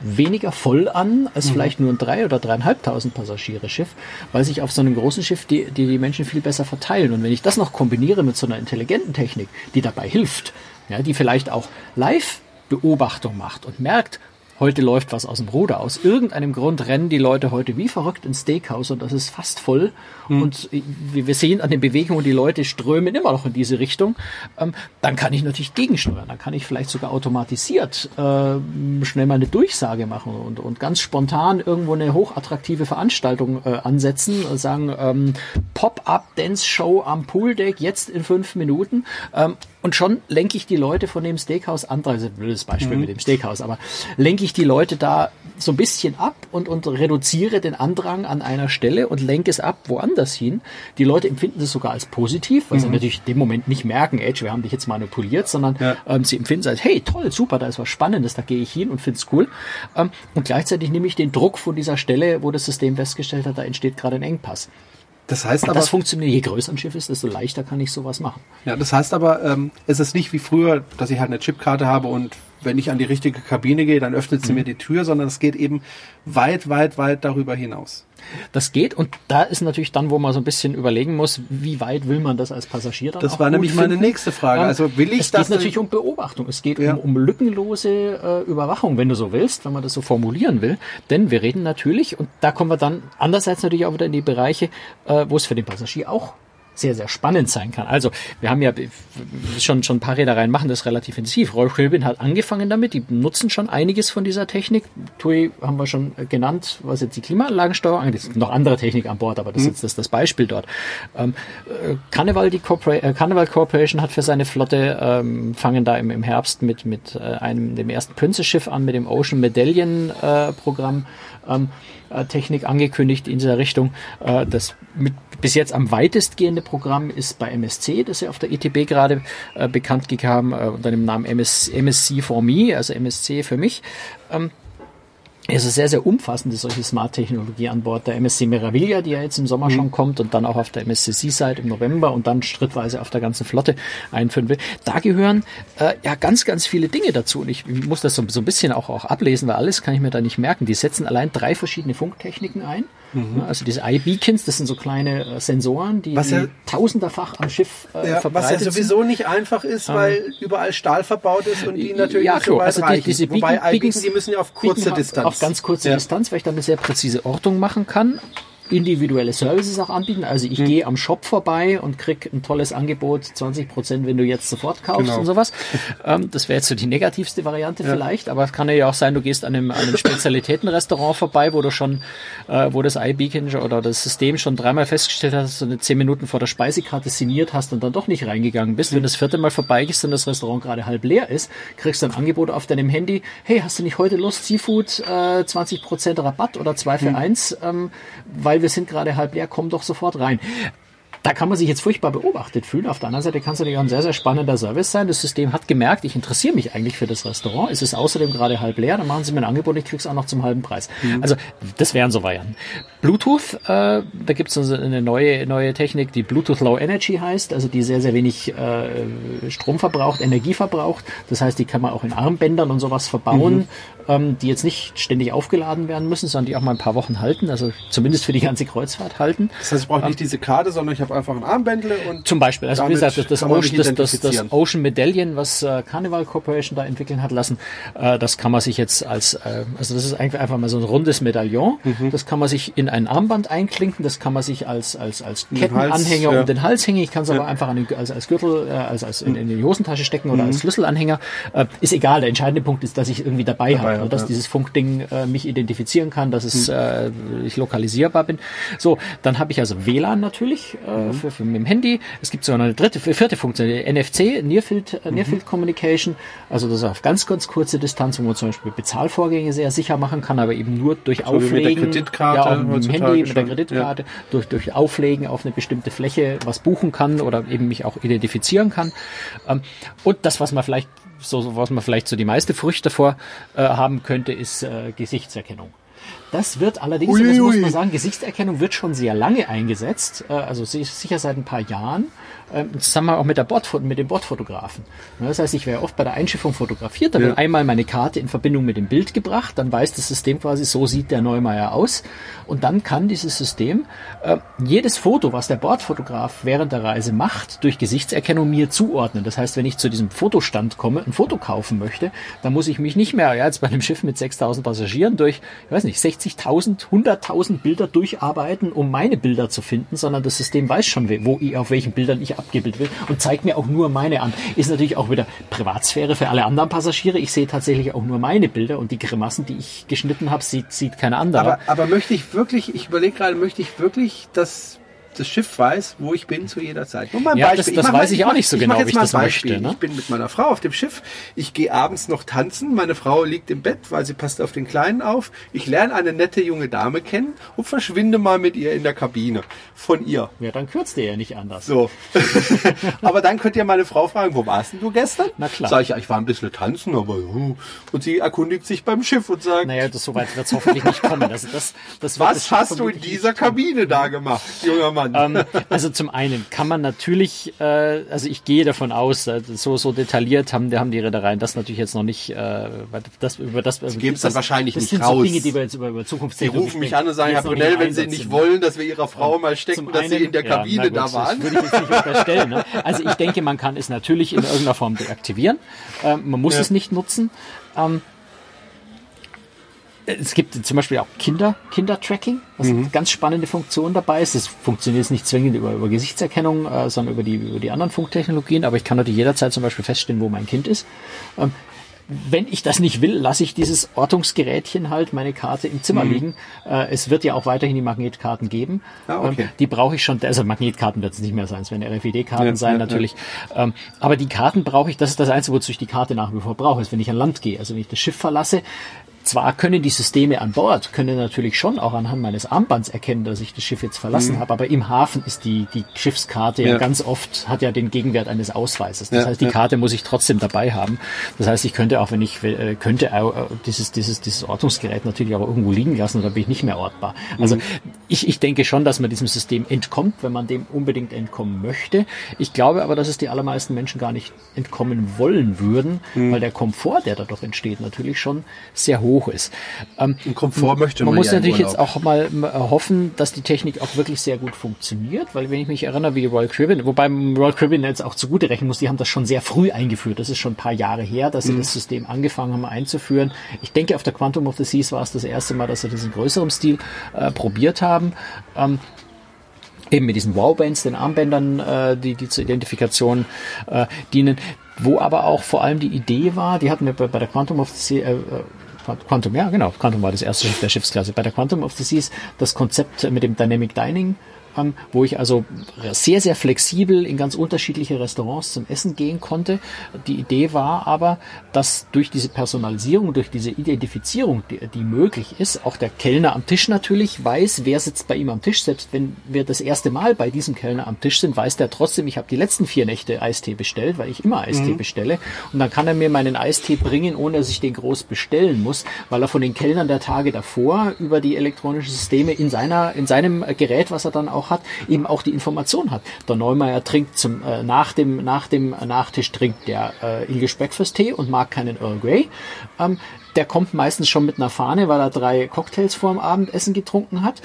weniger voll an als mhm. vielleicht nur ein drei oder dreieinhalbtausend Passagiere Schiff, weil sich auf so einem großen Schiff die, die, die Menschen viel besser verteilen. Und wenn ich das noch kombiniere mit so einer intelligenten Technik, die dabei hilft, ja, die vielleicht auch Live-Beobachtung macht und merkt, heute läuft was aus dem Ruder. Aus irgendeinem Grund rennen die Leute heute wie verrückt ins Steakhouse und das ist fast voll. Mhm. Und wir sehen an den Bewegungen, die Leute strömen immer noch in diese Richtung. Ähm, dann kann ich natürlich gegensteuern. Dann kann ich vielleicht sogar automatisiert äh, schnell mal eine Durchsage machen und, und ganz spontan irgendwo eine hochattraktive Veranstaltung äh, ansetzen und sagen, ähm, Pop-up-Dance-Show am Pooldeck jetzt in fünf Minuten. Ähm, und schon lenke ich die Leute von dem Steakhouse an, also ein blödes Beispiel mhm. mit dem Steakhouse, aber lenke ich die Leute da so ein bisschen ab und, und reduziere den Andrang an einer Stelle und lenke es ab woanders hin. Die Leute empfinden das sogar als positiv, weil mhm. sie natürlich in dem Moment nicht merken, Edge, wir haben dich jetzt manipuliert, sondern ja. ähm, sie empfinden es als, hey, toll, super, da ist was Spannendes, da gehe ich hin und finde es cool. Ähm, und gleichzeitig nehme ich den Druck von dieser Stelle, wo das System festgestellt hat, da entsteht gerade ein Engpass. Das heißt aber. Das funktioniert, je größer ein Schiff ist, desto leichter kann ich sowas machen. Ja, das heißt aber, ähm, es ist nicht wie früher, dass ich halt eine Chipkarte habe und wenn ich an die richtige Kabine gehe, dann öffnet sie mhm. mir die Tür, sondern es geht eben weit, weit, weit darüber hinaus. Das geht und da ist natürlich dann, wo man so ein bisschen überlegen muss, wie weit will man das als Passagier dann Das war nämlich finden. meine nächste Frage. Ähm, also will ich es das? Es geht natürlich um Beobachtung. Es geht ja. um, um lückenlose äh, Überwachung, wenn du so willst, wenn man das so formulieren will. Denn wir reden natürlich, und da kommen wir dann andererseits natürlich auch wieder in die Bereiche, äh, wo es für den Passagier auch sehr, sehr spannend sein kann. Also, wir haben ja schon, schon ein paar Reedereien machen das relativ intensiv. Royal Caribbean hat angefangen damit, die nutzen schon einiges von dieser Technik. TUI haben wir schon genannt, was jetzt die Klimaanlagensteuerung angeht. Es gibt noch andere Technik an Bord, aber das mhm. ist jetzt das, Beispiel dort. Ähm, äh, Carnival, die Corpora äh, Carnival Corporation hat für seine Flotte, ähm, fangen da im, im Herbst mit, mit äh, einem, dem ersten Princess Schiff an, mit dem Ocean Medallion äh, Programm. Ähm, äh, Technik angekündigt in dieser Richtung. Äh, das mit bis jetzt am weitestgehende Programm ist bei MSC, das ja auf der ETB gerade äh, bekannt gegeben unter dem Namen MS, MSC for Me, also MSC für mich. Ähm, also sehr, sehr umfassende solche Smart-Technologie an Bord der MSC Meraviglia, die ja jetzt im Sommer mhm. schon kommt und dann auch auf der MSC Seaside im November und dann schrittweise auf der ganzen Flotte einführen will. Da gehören äh, ja ganz, ganz viele Dinge dazu und ich muss das so, so ein bisschen auch, auch ablesen, weil alles kann ich mir da nicht merken. Die setzen allein drei verschiedene Funktechniken ein. Mhm. Also diese Eye-Beacons, das sind so kleine äh, Sensoren, die, was ja, die tausenderfach am Schiff äh, ja, verbreitet Was ja sowieso sind. nicht einfach ist, weil ähm, überall Stahl verbaut ist und die natürlich ja, nicht so weit also die, diese Wobei Beacons, die müssen ja auf kurze Distanz. Auf ganz kurze ja. Distanz, weil ich dann eine sehr präzise Ortung machen kann individuelle Services auch anbieten. Also ich mhm. gehe am Shop vorbei und krieg ein tolles Angebot, 20 Prozent, wenn du jetzt sofort kaufst genau. und sowas. Ähm, das wäre jetzt so die negativste Variante ja. vielleicht, aber es kann ja auch sein, du gehst an einem, an einem Spezialitätenrestaurant vorbei, wo du schon, äh, wo das iBeacon oder das System schon dreimal festgestellt hast, dass du eine zehn Minuten vor der Speisekarte signiert hast und dann doch nicht reingegangen bist. Mhm. Wenn das vierte Mal vorbei ist und das Restaurant gerade halb leer ist, kriegst du ein Angebot auf deinem Handy, hey, hast du nicht heute Lust, Seafood, äh, 20 Prozent Rabatt oder zwei für mhm. eins, ähm, weil wir sind gerade halb leer, komm doch sofort rein da kann man sich jetzt furchtbar beobachtet fühlen. Auf der anderen Seite kann es natürlich auch ein sehr, sehr spannender Service sein. Das System hat gemerkt, ich interessiere mich eigentlich für das Restaurant. Es ist außerdem gerade halb leer, dann machen sie mir ein Angebot, ich krieg's auch noch zum halben Preis. Mhm. Also das wären so Varianten. Bluetooth, äh, da gibt es eine neue, neue Technik, die Bluetooth Low Energy heißt, also die sehr, sehr wenig äh, Strom verbraucht, Energie verbraucht. Das heißt, die kann man auch in Armbändern und sowas verbauen. Mhm ähm, die jetzt nicht ständig aufgeladen werden müssen, sondern die auch mal ein paar Wochen halten, also zumindest für die ganze Kreuzfahrt halten. Das heißt, ich brauche nicht ähm, diese Karte, sondern ich habe einfach ein Armbändle und zum Beispiel, also wie gesagt, das, das, Ocean, das, das, Ocean Medallion, was äh, Carnival Corporation da entwickeln hat lassen, äh, das kann man sich jetzt als, äh, also das ist eigentlich einfach mal so ein rundes Medaillon, mhm. das kann man sich in ein Armband einklinken, das kann man sich als als als Kettenanhänger ja. um den Hals hängen, ich kann es ja. aber einfach an den, als als Gürtel, äh, als als in, in die Hosentasche stecken oder mhm. als Schlüsselanhänger, äh, ist egal. Der entscheidende Punkt ist, dass ich irgendwie dabei, dabei habe ja, dass ja. dieses Funkding äh, mich identifizieren kann, dass es, mhm. äh, ich lokalisierbar bin. So, dann habe ich also WLAN natürlich äh, mhm. für, für mit dem Handy. Es gibt sogar eine dritte, vierte Funktion, NFC, Near Field, äh, mhm. Communication. Also das ist auf ganz, ganz kurze Distanz, wo man zum Beispiel Bezahlvorgänge sehr sicher machen kann, aber eben nur durch so Auflegen. Mit der Kreditkarte. Ja, mit dem Handy, mit der Kreditkarte, ja. durch, durch Auflegen auf eine bestimmte Fläche was buchen kann oder eben mich auch identifizieren kann. Ähm, und das, was man vielleicht so was man vielleicht so die meiste Furcht davor äh, haben könnte, ist äh, Gesichtserkennung. Das wird allerdings, ui, das muss man sagen, Gesichtserkennung wird schon sehr lange eingesetzt, äh, also sicher seit ein paar Jahren ähm, im Zusammenhang auch mit, der Bord, mit dem Bordfotografen. Das heißt, ich wäre oft bei der Einschiffung fotografiert, da ja. wird einmal meine Karte in Verbindung mit dem Bild gebracht, dann weiß das System quasi, so sieht der Neumeier aus. Und dann kann dieses System äh, jedes Foto, was der Bordfotograf während der Reise macht, durch Gesichtserkennung mir zuordnen. Das heißt, wenn ich zu diesem Fotostand komme, ein Foto kaufen möchte, dann muss ich mich nicht mehr, ja, jetzt bei einem Schiff mit 6000 Passagieren durch, ich weiß nicht, 60.000, 100.000 Bilder durcharbeiten, um meine Bilder zu finden, sondern das System weiß schon, wo, auf welchen Bildern ich abgebildet will und zeigt mir auch nur meine an. Ist natürlich auch wieder Privatsphäre für alle anderen Passagiere. Ich sehe tatsächlich auch nur meine Bilder und die Grimassen, die ich geschnitten habe, sieht, sieht keiner andere. Aber, aber möchte ich wirklich, ich überlege gerade, möchte ich wirklich, dass das Schiff weiß, wo ich bin zu jeder Zeit. Nur mal ja, Beispiel. das, das ich weiß ich auch nicht so genau, wie ich das Beispiel. möchte. Ne? Ich bin mit meiner Frau auf dem Schiff. Ich gehe abends noch tanzen. Meine Frau liegt im Bett, weil sie passt auf den Kleinen auf. Ich lerne eine nette junge Dame kennen und verschwinde mal mit ihr in der Kabine. Von ihr. Ja, dann kürzt ihr ja nicht anders. So. aber dann könnt ihr meine Frau fragen, wo warst denn du gestern? Na klar. Sag ich, ich war ein bisschen tanzen, aber uh. und sie erkundigt sich beim Schiff und sagt, naja, das so weit wird es hoffentlich nicht kommen. Also das, das Was hast du in dieser Kabine da gemacht, junger Mann? Ähm, also zum einen kann man natürlich, äh, also ich gehe davon aus, äh, so so detailliert haben, haben die Reedereien das natürlich jetzt noch nicht, äh, das über das. Sie geben es dann wahrscheinlich das nicht sind raus. So Dinge, die wir jetzt über, über Zukunft Sie rufen mich an und sagen, Herr Brunel, wenn Sie nicht wollen, dass wir Ihrer Frau mal stecken, dass Sie in der Kabine ja, gut, da waren. Das würde ich jetzt nicht unterstellen. Ne? Also ich denke, man kann es natürlich in irgendeiner Form deaktivieren. Ähm, man muss ja. es nicht nutzen. Ähm, es gibt zum Beispiel auch Kinder, Kindertracking, was mhm. eine ganz spannende Funktion dabei ist. Das funktioniert jetzt nicht zwingend über, über Gesichtserkennung, äh, sondern über die, über die anderen Funktechnologien, aber ich kann natürlich jederzeit zum Beispiel feststellen, wo mein Kind ist. Ähm, wenn ich das nicht will, lasse ich dieses Ortungsgerätchen halt, meine Karte im Zimmer mhm. liegen. Äh, es wird ja auch weiterhin die Magnetkarten geben. Ah, okay. ähm, die brauche ich schon, also Magnetkarten wird es nicht mehr sein, es werden RFID-Karten ja, sein ja, natürlich. Ja. Ähm, aber die Karten brauche ich, das ist das Einzige, wozu ich die Karte nach wie vor brauche, ist, wenn ich an Land gehe. Also wenn ich das Schiff verlasse, zwar können die Systeme an Bord, können natürlich schon auch anhand meines Armbands erkennen, dass ich das Schiff jetzt verlassen mhm. habe, aber im Hafen ist die, die Schiffskarte ja. ja. ganz oft, hat ja den Gegenwert eines Ausweises. Das ja, heißt, die ja. Karte muss ich trotzdem dabei haben. Das heißt, ich könnte auch, wenn ich äh, könnte, äh, dieses, dieses, dieses Ortungsgerät natürlich auch irgendwo liegen lassen, oder bin ich nicht mehr ortbar. Also mhm. ich, ich denke schon, dass man diesem System entkommt, wenn man dem unbedingt entkommen möchte. Ich glaube aber, dass es die allermeisten Menschen gar nicht entkommen wollen würden, mhm. weil der Komfort, der dadurch entsteht, natürlich schon sehr hoch hoch ist. Ähm, Komfort möchte man. Man muss ja natürlich jetzt auch mal hoffen, dass die Technik auch wirklich sehr gut funktioniert, weil wenn ich mich erinnere, wie Royal Caribbean, wobei Royal Caribbean jetzt auch zugute rechnen muss, die haben das schon sehr früh eingeführt. Das ist schon ein paar Jahre her, dass sie mhm. das System angefangen haben einzuführen. Ich denke, auf der Quantum of the Seas war es das erste Mal, dass sie das in größerem Stil äh, probiert haben. Ähm, eben mit diesen Wow-Bands, den Armbändern, äh, die, die zur Identifikation äh, dienen, wo aber auch vor allem die Idee war, die hatten wir bei, bei der Quantum of the Sea, äh, äh, Quantum, ja genau, Quantum war das erste Schiff der Schiffsklasse. Bei der Quantum of the Seas das Konzept mit dem Dynamic Dining wo ich also sehr, sehr flexibel in ganz unterschiedliche Restaurants zum Essen gehen konnte. Die Idee war aber, dass durch diese Personalisierung, durch diese Identifizierung, die, die möglich ist, auch der Kellner am Tisch natürlich weiß, wer sitzt bei ihm am Tisch. Selbst wenn wir das erste Mal bei diesem Kellner am Tisch sind, weiß der trotzdem, ich habe die letzten vier Nächte Eistee bestellt, weil ich immer Eistee mhm. bestelle. Und dann kann er mir meinen Eistee bringen, ohne dass ich den groß bestellen muss, weil er von den Kellnern der Tage davor über die elektronischen Systeme in seiner, in seinem Gerät, was er dann auch hat, eben auch die Information hat. Der Neumeier trinkt zum, äh, nach dem, nach dem Nachtisch trinkt der äh, Ilge Speckfürst-Tee und mag keinen Earl Grey. Ähm, der kommt meistens schon mit einer Fahne, weil er drei Cocktails vor dem Abendessen getrunken hat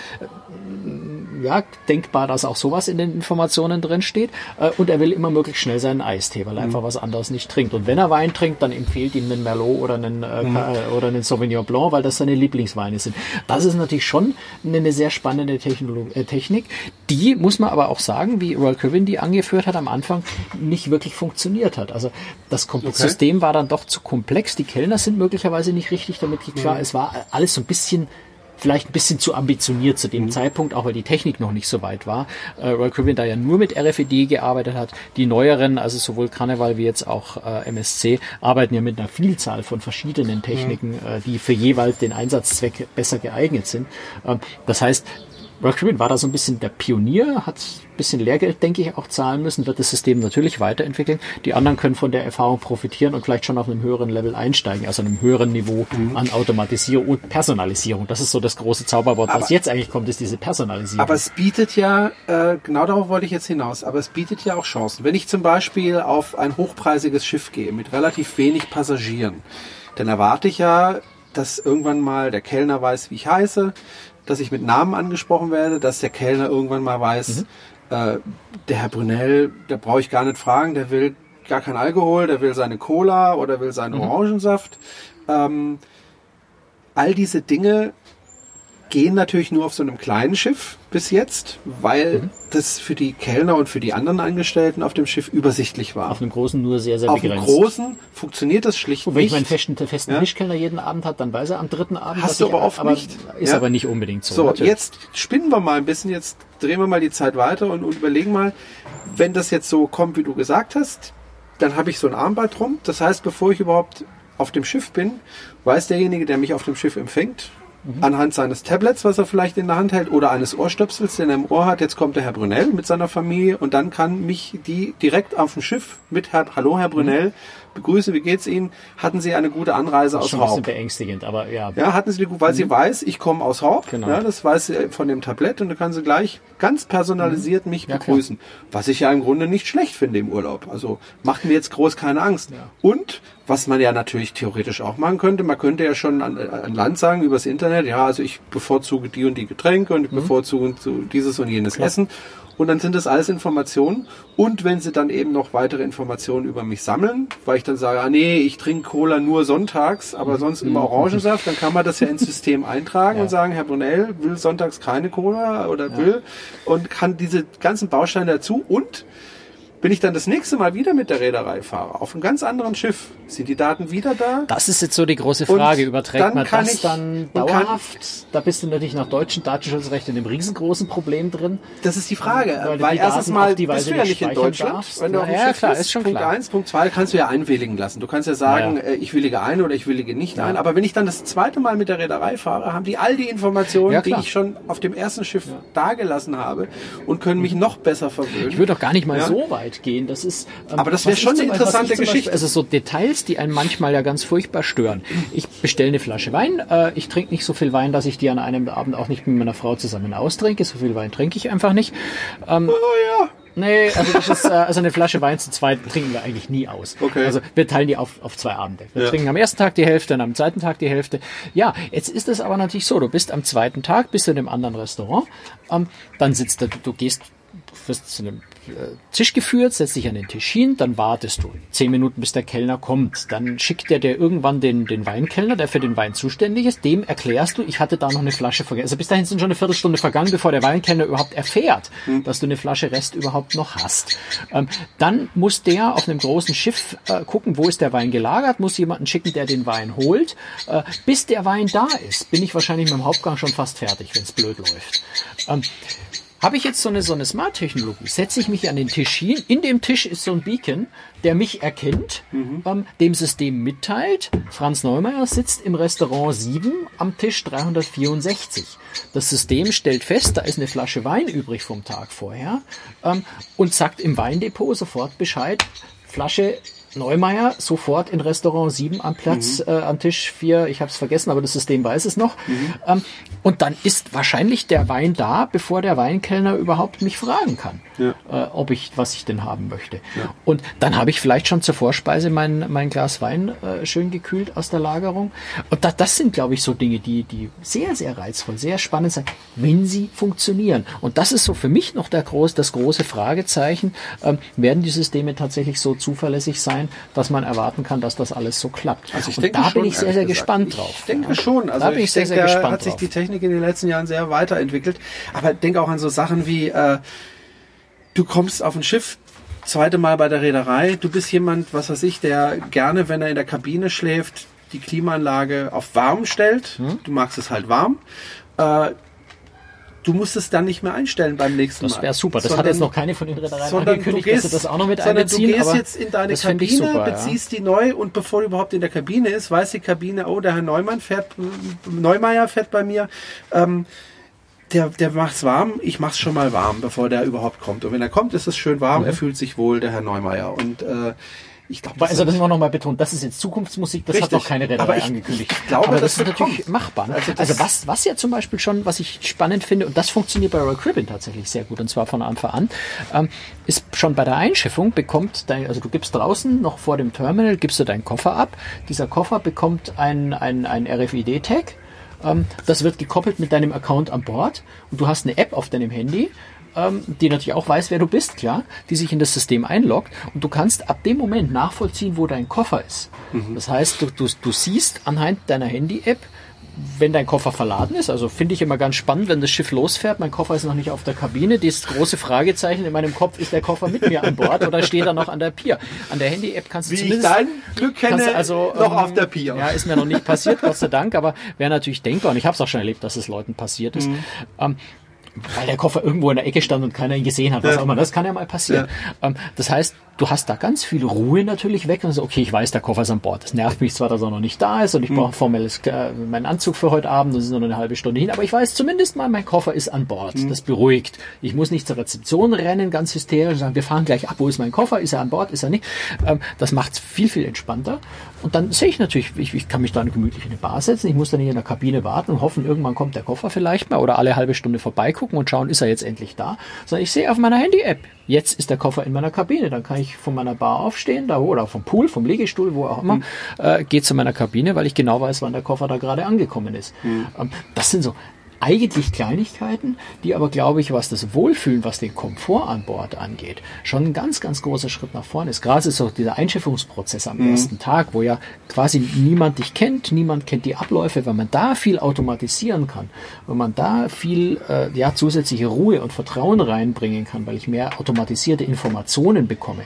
ja, denkbar, dass auch sowas in den Informationen drin steht. Äh, und er will immer möglichst schnell seinen Eistee, weil er mhm. einfach was anderes nicht trinkt. Und wenn er Wein trinkt, dann empfiehlt ihm einen Merlot oder einen, äh, mhm. äh, oder einen Sauvignon Blanc, weil das seine Lieblingsweine sind. Das ist natürlich schon eine sehr spannende Technolog äh, Technik. Die, muss man aber auch sagen, wie Royal Caribbean die angeführt hat am Anfang, nicht wirklich funktioniert hat. Also das okay. System war dann doch zu komplex. Die Kellner sind möglicherweise nicht richtig damit klar. Mhm. Es war alles so ein bisschen vielleicht ein bisschen zu ambitioniert zu dem mhm. Zeitpunkt, auch weil die Technik noch nicht so weit war. Äh, Royal Caribbean da ja nur mit RFID gearbeitet hat. Die neueren, also sowohl Carnival wie jetzt auch äh, MSC, arbeiten ja mit einer Vielzahl von verschiedenen Techniken, mhm. äh, die für jeweils den Einsatzzweck besser geeignet sind. Ähm, das heißt, Caribbean war da so ein bisschen der Pionier, hat ein bisschen Lehrgeld, denke ich, auch zahlen müssen, wird das System natürlich weiterentwickeln. Die anderen können von der Erfahrung profitieren und vielleicht schon auf einem höheren Level einsteigen, also einem höheren Niveau mhm. an Automatisierung und Personalisierung. Das ist so das große Zauberwort, aber, was jetzt eigentlich kommt, ist diese Personalisierung. Aber es bietet ja, äh, genau darauf wollte ich jetzt hinaus, aber es bietet ja auch Chancen. Wenn ich zum Beispiel auf ein hochpreisiges Schiff gehe mit relativ wenig Passagieren, dann erwarte ich ja, dass irgendwann mal der Kellner weiß, wie ich heiße, dass ich mit Namen angesprochen werde, dass der Kellner irgendwann mal weiß, mhm. äh, der Herr Brunel, der brauche ich gar nicht fragen, der will gar kein Alkohol, der will seine Cola oder will seinen mhm. Orangensaft. Ähm, all diese Dinge gehen natürlich nur auf so einem kleinen Schiff bis jetzt, weil mhm. das für die Kellner und für die anderen Angestellten auf dem Schiff übersichtlich war. Auf einem großen nur sehr, sehr auf begrenzt. Auf einem großen funktioniert das schlicht und wenn nicht. Wenn ich meinen festen, festen ja? Fischkellner jeden Abend hat, dann weiß er am dritten Abend, Hast du aber oft aber nicht. Ist ja? aber nicht unbedingt so. So, natürlich. jetzt spinnen wir mal ein bisschen, jetzt drehen wir mal die Zeit weiter und, und überlegen mal, wenn das jetzt so kommt, wie du gesagt hast, dann habe ich so ein Armband drum. Das heißt, bevor ich überhaupt auf dem Schiff bin, weiß derjenige, der mich auf dem Schiff empfängt, Mhm. Anhand seines Tablets, was er vielleicht in der Hand hält, oder eines Ohrstöpsels, den er im Ohr hat. Jetzt kommt der Herr Brunel mit seiner Familie und dann kann mich die direkt auf dem Schiff mit Herr, Hallo Herr Brunel, mhm. Begrüßen, wie geht's Ihnen? Hatten Sie eine gute Anreise aus Haupt? Das ist schon ein bisschen beängstigend, aber ja. Ja, hatten Sie, weil mhm. sie weiß, ich komme aus Haupt. Genau. Ja, das weiß sie von dem Tablett und dann kann sie gleich ganz personalisiert mhm. mich ja, begrüßen. Klar. Was ich ja im Grunde nicht schlecht finde im Urlaub. Also macht mir jetzt groß keine Angst. Ja. Und was man ja natürlich theoretisch auch machen könnte, man könnte ja schon an, an Land sagen übers Internet, ja, also ich bevorzuge die und die Getränke und ich mhm. bevorzuge dieses und jenes Klar. Essen. Und dann sind das alles Informationen. Und wenn sie dann eben noch weitere Informationen über mich sammeln, weil ich dann sage, ah nee, ich trinke Cola nur sonntags, aber sonst immer mhm. Orangensaft, dann kann man das ja ins System eintragen ja. und sagen, Herr Brunel will sonntags keine Cola oder ja. will und kann diese ganzen Bausteine dazu und bin ich dann das nächste Mal wieder mit der Reederei fahre, auf einem ganz anderen Schiff, sind die Daten wieder da? Das ist jetzt so die große Frage. Überträgt man das ich, dann dauerhaft? Da bist du natürlich nach deutschem Datenschutzrecht in einem riesengroßen Problem drin. Das ist die Frage. Weil, weil erstens mal die bist du ja nicht in Deutschland. Darfst. Wenn du auf dem ja, Schiff klar, bist, ist schon Punkt klar. eins, Punkt zwei kannst du ja einwilligen lassen. Du kannst ja sagen, ja. Äh, ich willige ein oder ich willige nicht ja. ein. Aber wenn ich dann das zweite Mal mit der Reederei fahre, haben die all die Informationen, die ich schon auf dem ersten Schiff dagelassen habe und können mich noch besser verwöhnen. Ich würde doch gar nicht mal so weit gehen. Das ist ähm, Aber das wäre schon eine interessante Geschichte. Beispiel, also so Details, die einen manchmal ja ganz furchtbar stören. Ich bestelle eine Flasche Wein. Äh, ich trinke nicht so viel Wein, dass ich die an einem Abend auch nicht mit meiner Frau zusammen austrinke. So viel Wein trinke ich einfach nicht. Ähm, oh ja Nee, also das ist, äh, also eine Flasche Wein zu zweit trinken wir eigentlich nie aus. Okay. Also wir teilen die auf, auf zwei Abende. Wir ja. trinken am ersten Tag die Hälfte, dann am zweiten Tag die Hälfte. Ja, jetzt ist es aber natürlich so, du bist am zweiten Tag, bist du in einem anderen Restaurant, ähm, dann sitzt du, du gehst wirst zu einem Tisch geführt, setzt dich an den Tisch hin, dann wartest du zehn Minuten, bis der Kellner kommt. Dann schickt er dir irgendwann den, den Weinkellner, der für den Wein zuständig ist. Dem erklärst du, ich hatte da noch eine Flasche vergessen. Also bis dahin sind schon eine Viertelstunde vergangen, bevor der Weinkellner überhaupt erfährt, mhm. dass du eine Flasche Rest überhaupt noch hast. Ähm, dann muss der auf einem großen Schiff äh, gucken, wo ist der Wein gelagert, muss jemanden schicken, der den Wein holt. Äh, bis der Wein da ist, bin ich wahrscheinlich mit dem Hauptgang schon fast fertig, wenn es blöd läuft. Ähm, habe ich jetzt so eine, so eine Smart-Technologie, setze ich mich an den Tisch hin, in dem Tisch ist so ein Beacon, der mich erkennt, mhm. ähm, dem System mitteilt, Franz Neumeier sitzt im Restaurant 7 am Tisch 364. Das System stellt fest, da ist eine Flasche Wein übrig vom Tag vorher ähm, und sagt im Weindepot sofort Bescheid, Flasche Neumeier sofort in Restaurant 7 am Platz, mhm. äh, am Tisch 4, ich habe es vergessen, aber das System weiß es noch. Mhm. Ähm, und dann ist wahrscheinlich der Wein da, bevor der Weinkellner überhaupt mich fragen kann, ja. äh, ob ich, was ich denn haben möchte. Ja. Und dann habe ich vielleicht schon zur Vorspeise mein, mein Glas Wein äh, schön gekühlt aus der Lagerung. Und da, das sind, glaube ich, so Dinge, die, die sehr, sehr reizvoll, sehr spannend sind, wenn sie funktionieren. Und das ist so für mich noch der groß, das große Fragezeichen. Ähm, werden die Systeme tatsächlich so zuverlässig sein? Sein, dass man erwarten kann, dass das alles so klappt. Also ich und denke da schon, bin ich sehr, sehr gespannt ich drauf. Ich denke ja. schon. Also da bin ich, ich sehr, denke, sehr gespannt da hat sich die Technik in den letzten Jahren sehr weiterentwickelt. Aber denke auch an so Sachen wie, äh, du kommst auf ein Schiff, zweite Mal bei der Reederei, du bist jemand, was weiß ich, der gerne, wenn er in der Kabine schläft, die Klimaanlage auf warm stellt. Hm? Du magst es halt warm. Äh, du musst es dann nicht mehr einstellen beim nächsten Mal. Das wäre super. Das sondern, hat jetzt noch keine von den Reedereien angekündigt, gehst, dass sie das auch noch mit sondern einbeziehen. Du gehst jetzt in deine Kabine, super, beziehst ja. die neu und bevor du überhaupt in der Kabine ist, weiß die Kabine, oh, der Herr Neumann fährt, Neumeier fährt bei mir. Ähm, der, der macht's warm, ich mach's schon mal warm, bevor der überhaupt kommt. Und wenn er kommt, ist es schön warm, mhm. er fühlt sich wohl, der Herr Neumeier. Und äh, ich glaube, also das müssen wir nochmal betonen, das ist jetzt Zukunftsmusik, das Richtig. hat noch keine Reederei ich, angekündigt. Ich glaube, aber das, das ist natürlich machbar. Also, also, was, was ja zum Beispiel schon, was ich spannend finde, und das funktioniert bei Royal Caribbean tatsächlich sehr gut, und zwar von Anfang an, ähm, ist schon bei der Einschiffung bekommt dein, also du gibst draußen noch vor dem Terminal, gibst du deinen Koffer ab. Dieser Koffer bekommt ein, ein, ein RFID-Tag. Ähm, das wird gekoppelt mit deinem Account an Bord und du hast eine App auf deinem Handy ähm, die natürlich auch weiß, wer du bist, klar, die sich in das System einloggt und du kannst ab dem Moment nachvollziehen, wo dein Koffer ist. Mhm. Das heißt, du, du, du siehst anhand deiner Handy-App, wenn dein Koffer verladen ist, also finde ich immer ganz spannend, wenn das Schiff losfährt, mein Koffer ist noch nicht auf der Kabine, das große Fragezeichen in meinem Kopf, ist der Koffer mit mir an Bord oder steht er noch an der Pier? An der Handy-App kannst du Wie zumindest... Wie ich dein Glück kenne, also, noch ähm, auf der Pier. Ja, ist mir noch nicht passiert, Gott sei Dank, aber wäre natürlich denkbar und ich habe es auch schon erlebt, dass es Leuten passiert ist. Mhm. Ähm, weil der Koffer irgendwo in der Ecke stand und keiner ihn gesehen hat, was ja. auch immer. Das kann ja mal passieren. Ja. Ähm, das heißt, du hast da ganz viel Ruhe natürlich weg und so, okay, ich weiß, der Koffer ist an Bord. Das nervt mich zwar, dass er noch nicht da ist und ich mhm. brauche formelles, äh, meinen Anzug für heute Abend, das ist noch eine halbe Stunde hin, aber ich weiß zumindest mal, mein Koffer ist an Bord. Mhm. Das beruhigt. Ich muss nicht zur Rezeption rennen, ganz hysterisch, sagen, wir fahren gleich ab, wo ist mein Koffer? Ist er an Bord? Ist er nicht? Ähm, das macht es viel, viel entspannter. Und dann sehe ich natürlich, ich, ich kann mich da gemütlich in eine Bar setzen, ich muss dann nicht in der Kabine warten und hoffen, irgendwann kommt der Koffer vielleicht mal oder alle halbe Stunde vorbeigucken und schauen, ist er jetzt endlich da, sondern ich sehe auf meiner Handy-App, jetzt ist der Koffer in meiner Kabine, dann kann ich von meiner Bar aufstehen, da oder vom Pool, vom Liegestuhl, wo auch immer, mhm. äh, gehe zu meiner Kabine, weil ich genau weiß, wann der Koffer da gerade angekommen ist. Mhm. Ähm, das sind so eigentlich Kleinigkeiten, die aber, glaube ich, was das Wohlfühlen, was den Komfort an Bord angeht, schon ein ganz, ganz großer Schritt nach vorne ist. Gerade ist auch dieser Einschiffungsprozess am mhm. ersten Tag, wo ja quasi niemand dich kennt, niemand kennt die Abläufe, wenn man da viel automatisieren kann, wenn man da viel äh, ja, zusätzliche Ruhe und Vertrauen reinbringen kann, weil ich mehr automatisierte Informationen bekomme,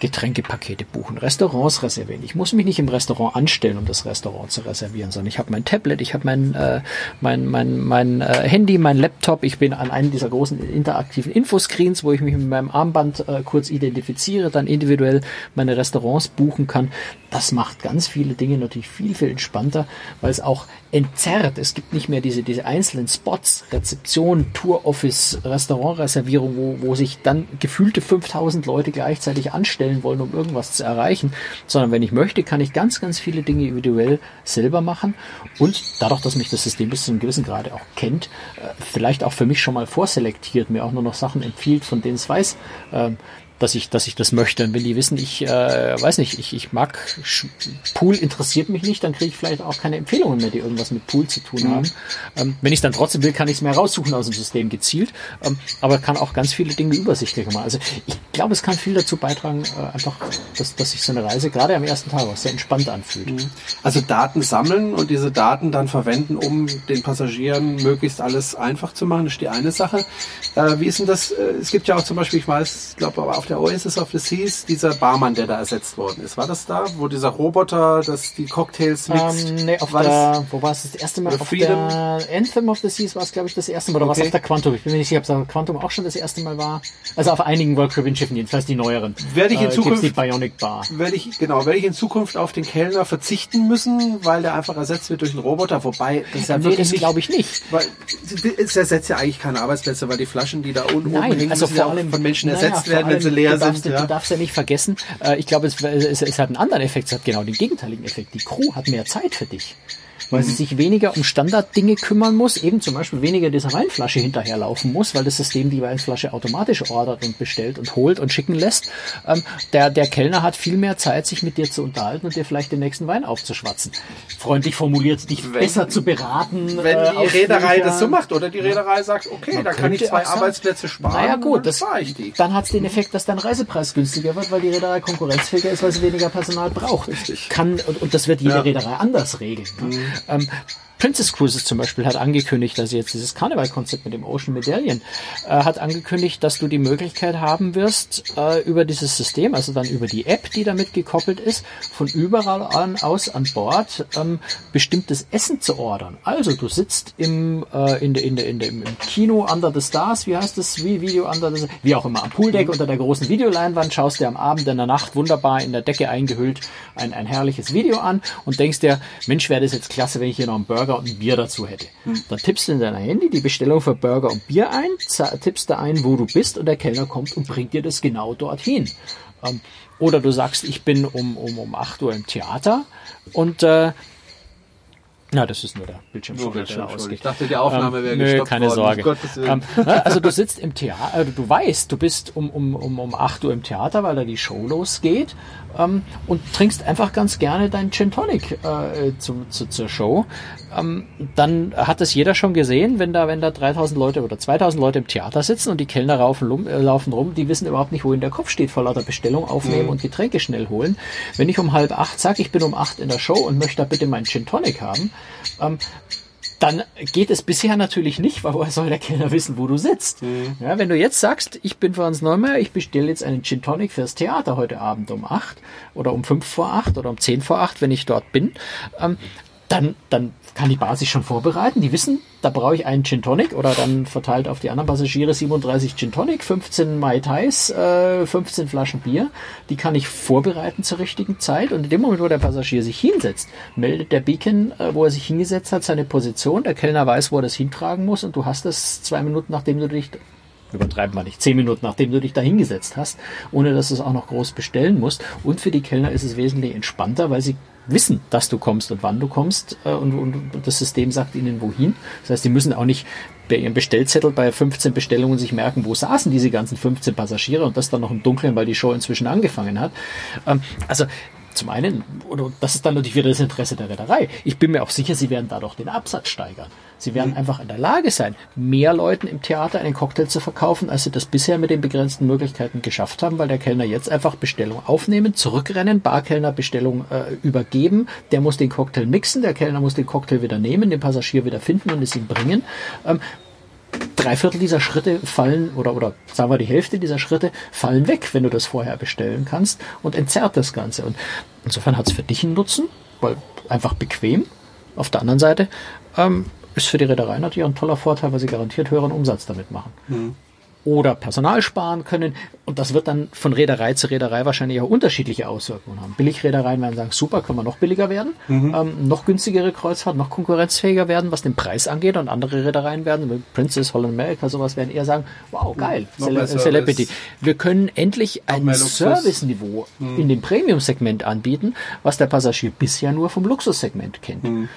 Getränkepakete buchen, Restaurants reservieren. Ich muss mich nicht im Restaurant anstellen, um das Restaurant zu reservieren, sondern ich habe mein Tablet, ich habe mein, äh, mein, mein, mein äh, Handy, mein Laptop, ich bin an einem dieser großen interaktiven Infoscreens, wo ich mich mit meinem Armband äh, kurz identifiziere, dann individuell meine Restaurants buchen kann. Das macht ganz viele Dinge natürlich viel, viel entspannter, weil es auch entzerrt. Es gibt nicht mehr diese, diese einzelnen Spots, Rezeption, Tour Office, Restaurantreservierung, wo, wo sich dann gefühlte 5000 Leute gleichzeitig anstellen stellen wollen, um irgendwas zu erreichen, sondern wenn ich möchte, kann ich ganz, ganz viele Dinge individuell selber machen. Und dadurch, dass mich das System bis zu einem gewissen Grade auch kennt, äh, vielleicht auch für mich schon mal vorselektiert, mir auch nur noch Sachen empfiehlt, von denen es weiß, ähm, dass ich, dass ich das möchte. Und wenn die wissen, ich äh, weiß nicht, ich, ich mag Pool interessiert mich nicht, dann kriege ich vielleicht auch keine Empfehlungen mehr, die irgendwas mit Pool zu tun mhm. haben. Ähm, wenn ich dann trotzdem will, kann ich es mir raussuchen aus dem System gezielt, ähm, aber kann auch ganz viele Dinge übersichtlicher machen. Also ich glaube, es kann viel dazu beitragen, äh, einfach, dass, dass sich so eine Reise gerade am ersten Tag auch sehr entspannt anfühlt. Mhm. Also Daten sammeln und diese Daten dann verwenden, um den Passagieren möglichst alles einfach zu machen, ist die eine Sache. Äh, wie ist denn das? Äh, es gibt ja auch zum Beispiel, ich weiß, glaube aber auf der Oasis of the Seas, dieser Barmann, der da ersetzt worden ist. War das da, wo dieser Roboter das die Cocktails mixt? Um, ähm, nee, auf war der, wo war es das erste Mal? Auf Freedom? der Anthem of the Seas war es, glaube ich, das erste Mal. Oder okay. war es auf der Quantum? Ich bin mir nicht sicher, ob es Quantum auch schon das erste Mal war. Also auf einigen World Caribbean Schiffen, jedenfalls die neueren. Werde ich in äh, Zukunft die Bionic Bar. Werde ich genau, werde ich in Zukunft auf den Kellner verzichten müssen, weil der einfach ersetzt wird durch einen Roboter. Wobei das ja nee, das glaube ich nicht. Weil es ersetzt ja eigentlich keine Arbeitsplätze, weil die Flaschen, die da unten Nein, hängen, also vor allem, von Menschen ersetzt naja, werden, wenn sie leer sind. Ja. Du darfst ja nicht vergessen, äh, ich glaube, es, es, es hat einen anderen Effekt, es hat genau den gegenteiligen Effekt. Die Crew hat mehr Zeit für dich weil sie sich weniger um Standarddinge kümmern muss, eben zum Beispiel weniger dieser Weinflasche hinterherlaufen muss, weil das System die Weinflasche automatisch ordert und bestellt und holt und schicken lässt. Ähm, der, der Kellner hat viel mehr Zeit, sich mit dir zu unterhalten und dir vielleicht den nächsten Wein aufzuschwatzen. Freundlich formuliert, dich wenn, besser zu beraten. Wenn äh, die Reederei das so macht oder die Reederei sagt, okay, da kann ich zwei Arbeitsplätze sparen. Naja gut, das, dann hat es den Effekt, dass dein Reisepreis günstiger wird, weil die Reederei konkurrenzfähiger ist, weil sie weniger Personal braucht. Richtig. Kann, und, und das wird jede ja. Reederei anders regeln. Ne? Mhm. Ähm, Princess Cruises zum Beispiel hat angekündigt, dass jetzt dieses Karnevalkonzept mit dem Ocean Medallion äh, hat angekündigt, dass du die Möglichkeit haben wirst, äh, über dieses System, also dann über die App, die damit gekoppelt ist, von überall an aus an Bord ähm, bestimmtes Essen zu ordern. Also du sitzt im, äh, in de, in de, in de, im Kino Under the Stars, wie heißt das, wie Video Under the wie auch immer, am Pooldeck unter der großen Videoleinwand, schaust dir am Abend in der Nacht wunderbar in der Decke eingehüllt ein, ein herrliches Video an und denkst dir, Mensch, wäre das jetzt klasse, wenn ich hier noch einen Burger Burger und ein Bier dazu hätte. Dann tippst du in deiner Handy die Bestellung für Burger und Bier ein, tippst da ein, wo du bist und der Kellner kommt und bringt dir das genau dorthin. Ähm, oder du sagst, ich bin um, um, um 8 Uhr im Theater und äh, na, das ist nur der Bildschirm, der ausgeht. Ich dachte, die Aufnahme ähm, wäre nö, gestoppt keine worden. Sorge. Ähm, also du sitzt im Theater, also du weißt, du bist um, um, um, um 8 Uhr im Theater, weil da die Show losgeht ähm, und trinkst einfach ganz gerne deinen Gin Tonic äh, zu, zu, zur Show. Ähm, dann hat das jeder schon gesehen, wenn da, wenn da 3000 Leute oder 2000 Leute im Theater sitzen und die Kellner laufen, äh, laufen rum, die wissen überhaupt nicht, wohin der Kopf steht, vor lauter Bestellung aufnehmen mhm. und Getränke schnell holen. Wenn ich um halb acht sage, ich bin um acht in der Show und möchte da bitte meinen Gin Tonic haben, ähm, dann geht es bisher natürlich nicht, weil woher soll der Kellner wissen, wo du sitzt? Mhm. Ja, wenn du jetzt sagst, ich bin Franz Neumeier, ich bestelle jetzt einen Gin Tonic fürs Theater heute Abend um acht oder um fünf vor acht oder um zehn vor acht, wenn ich dort bin, ähm, dann, dann kann die Bar sich schon vorbereiten. Die wissen, da brauche ich einen Gin Tonic oder dann verteilt auf die anderen Passagiere 37 Gin Tonic, 15 Mai Tais, äh, 15 Flaschen Bier. Die kann ich vorbereiten zur richtigen Zeit und in dem Moment, wo der Passagier sich hinsetzt, meldet der Beacon, äh, wo er sich hingesetzt hat, seine Position. Der Kellner weiß, wo er das hintragen muss und du hast das zwei Minuten, nachdem du dich übertreiben wir nicht, zehn Minuten nachdem du dich da hingesetzt hast, ohne dass du es auch noch groß bestellen musst. Und für die Kellner ist es wesentlich entspannter, weil sie wissen, dass du kommst und wann du kommst äh, und, und, das System sagt ihnen wohin. Das heißt, die müssen auch nicht bei ihrem Bestellzettel bei 15 Bestellungen sich merken, wo saßen diese ganzen 15 Passagiere und das dann noch im Dunkeln, weil die Show inzwischen angefangen hat. Ähm, also zum einen, oder das ist dann natürlich wieder das Interesse der Reederei. Ich bin mir auch sicher, sie werden dadurch den Absatz steigern. Sie werden mhm. einfach in der Lage sein, mehr Leuten im Theater einen Cocktail zu verkaufen, als sie das bisher mit den begrenzten Möglichkeiten geschafft haben, weil der Kellner jetzt einfach Bestellung aufnehmen, zurückrennen, Barkellner Bestellung äh, übergeben, der muss den Cocktail mixen, der Kellner muss den Cocktail wieder nehmen, den Passagier wieder finden und es ihm bringen. Ähm, drei Viertel dieser Schritte fallen oder, oder sagen wir die Hälfte dieser Schritte fallen weg, wenn du das vorher bestellen kannst und entzerrt das Ganze. Und insofern hat es für dich einen Nutzen, weil einfach bequem. Auf der anderen Seite ähm, ist für die Reederei natürlich auch ein toller Vorteil, weil sie garantiert höheren Umsatz damit machen. Mhm. Oder Personal sparen können. Und das wird dann von Reederei zu Reederei wahrscheinlich auch unterschiedliche Auswirkungen haben. Billigreedereien werden sagen, super, können wir noch billiger werden, mhm. ähm, noch günstigere Kreuzfahrt, noch konkurrenzfähiger werden, was den Preis angeht. Und andere Reedereien werden, Princess, Holland America, sowas, werden eher sagen, wow, geil, Cele Celebrity. Wir können endlich ein Service-Niveau mhm. in dem Premium-Segment anbieten, was der Passagier bisher nur vom Luxussegment kennt.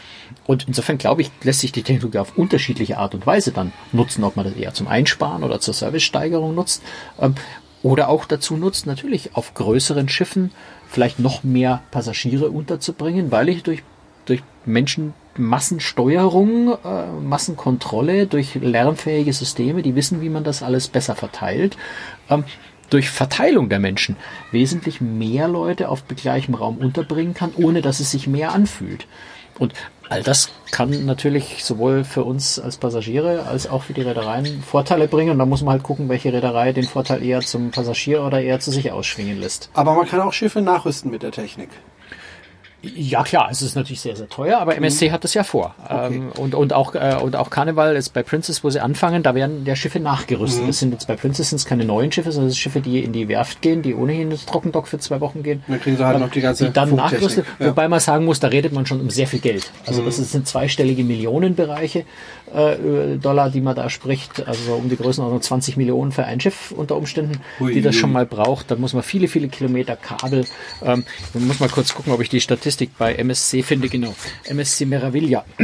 Und insofern glaube ich, lässt sich die Technologie auf unterschiedliche Art und Weise dann nutzen, ob man das eher zum Einsparen oder zur Servicesteigerung nutzt. Ähm, oder auch dazu nutzt, natürlich auf größeren Schiffen vielleicht noch mehr Passagiere unterzubringen, weil ich durch, durch Menschenmassensteuerung, äh, Massenkontrolle, durch lernfähige Systeme, die wissen, wie man das alles besser verteilt, ähm, durch Verteilung der Menschen wesentlich mehr Leute auf gleichem Raum unterbringen kann, ohne dass es sich mehr anfühlt. Und all das kann natürlich sowohl für uns als Passagiere als auch für die Reedereien Vorteile bringen. Und da muss man halt gucken, welche Reederei den Vorteil eher zum Passagier oder eher zu sich ausschwingen lässt. Aber man kann auch Schiffe nachrüsten mit der Technik. Ja klar, es ist natürlich sehr, sehr teuer, aber MSC hat das ja vor. Okay. Ähm, und, und, auch, äh, und auch Carnival ist bei Princess, wo sie anfangen, da werden der Schiffe nachgerüstet. Mhm. Das sind jetzt bei Princess sind keine neuen Schiffe, sondern das sind Schiffe, die in die Werft gehen, die ohnehin ins Trockendock für zwei Wochen gehen. Dann kriegen sie halt noch die ganze Die dann nachgerüstet, ja. wobei man sagen muss, da redet man schon um sehr viel Geld. Also mhm. das sind zweistellige Millionenbereiche äh, Dollar, die man da spricht, also um die Größenordnung 20 Millionen für ein Schiff unter Umständen, Ui, die das schon mal braucht. Da muss man viele, viele Kilometer Kabel. Ähm, man muss mal kurz gucken, ob ich die Statistik bei MSC finde. Genau, MSC Meraviglia,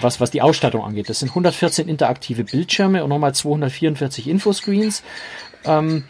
was, was die Ausstattung angeht. Das sind 114 interaktive Bildschirme und nochmal 244 Infoscreens. Ähm,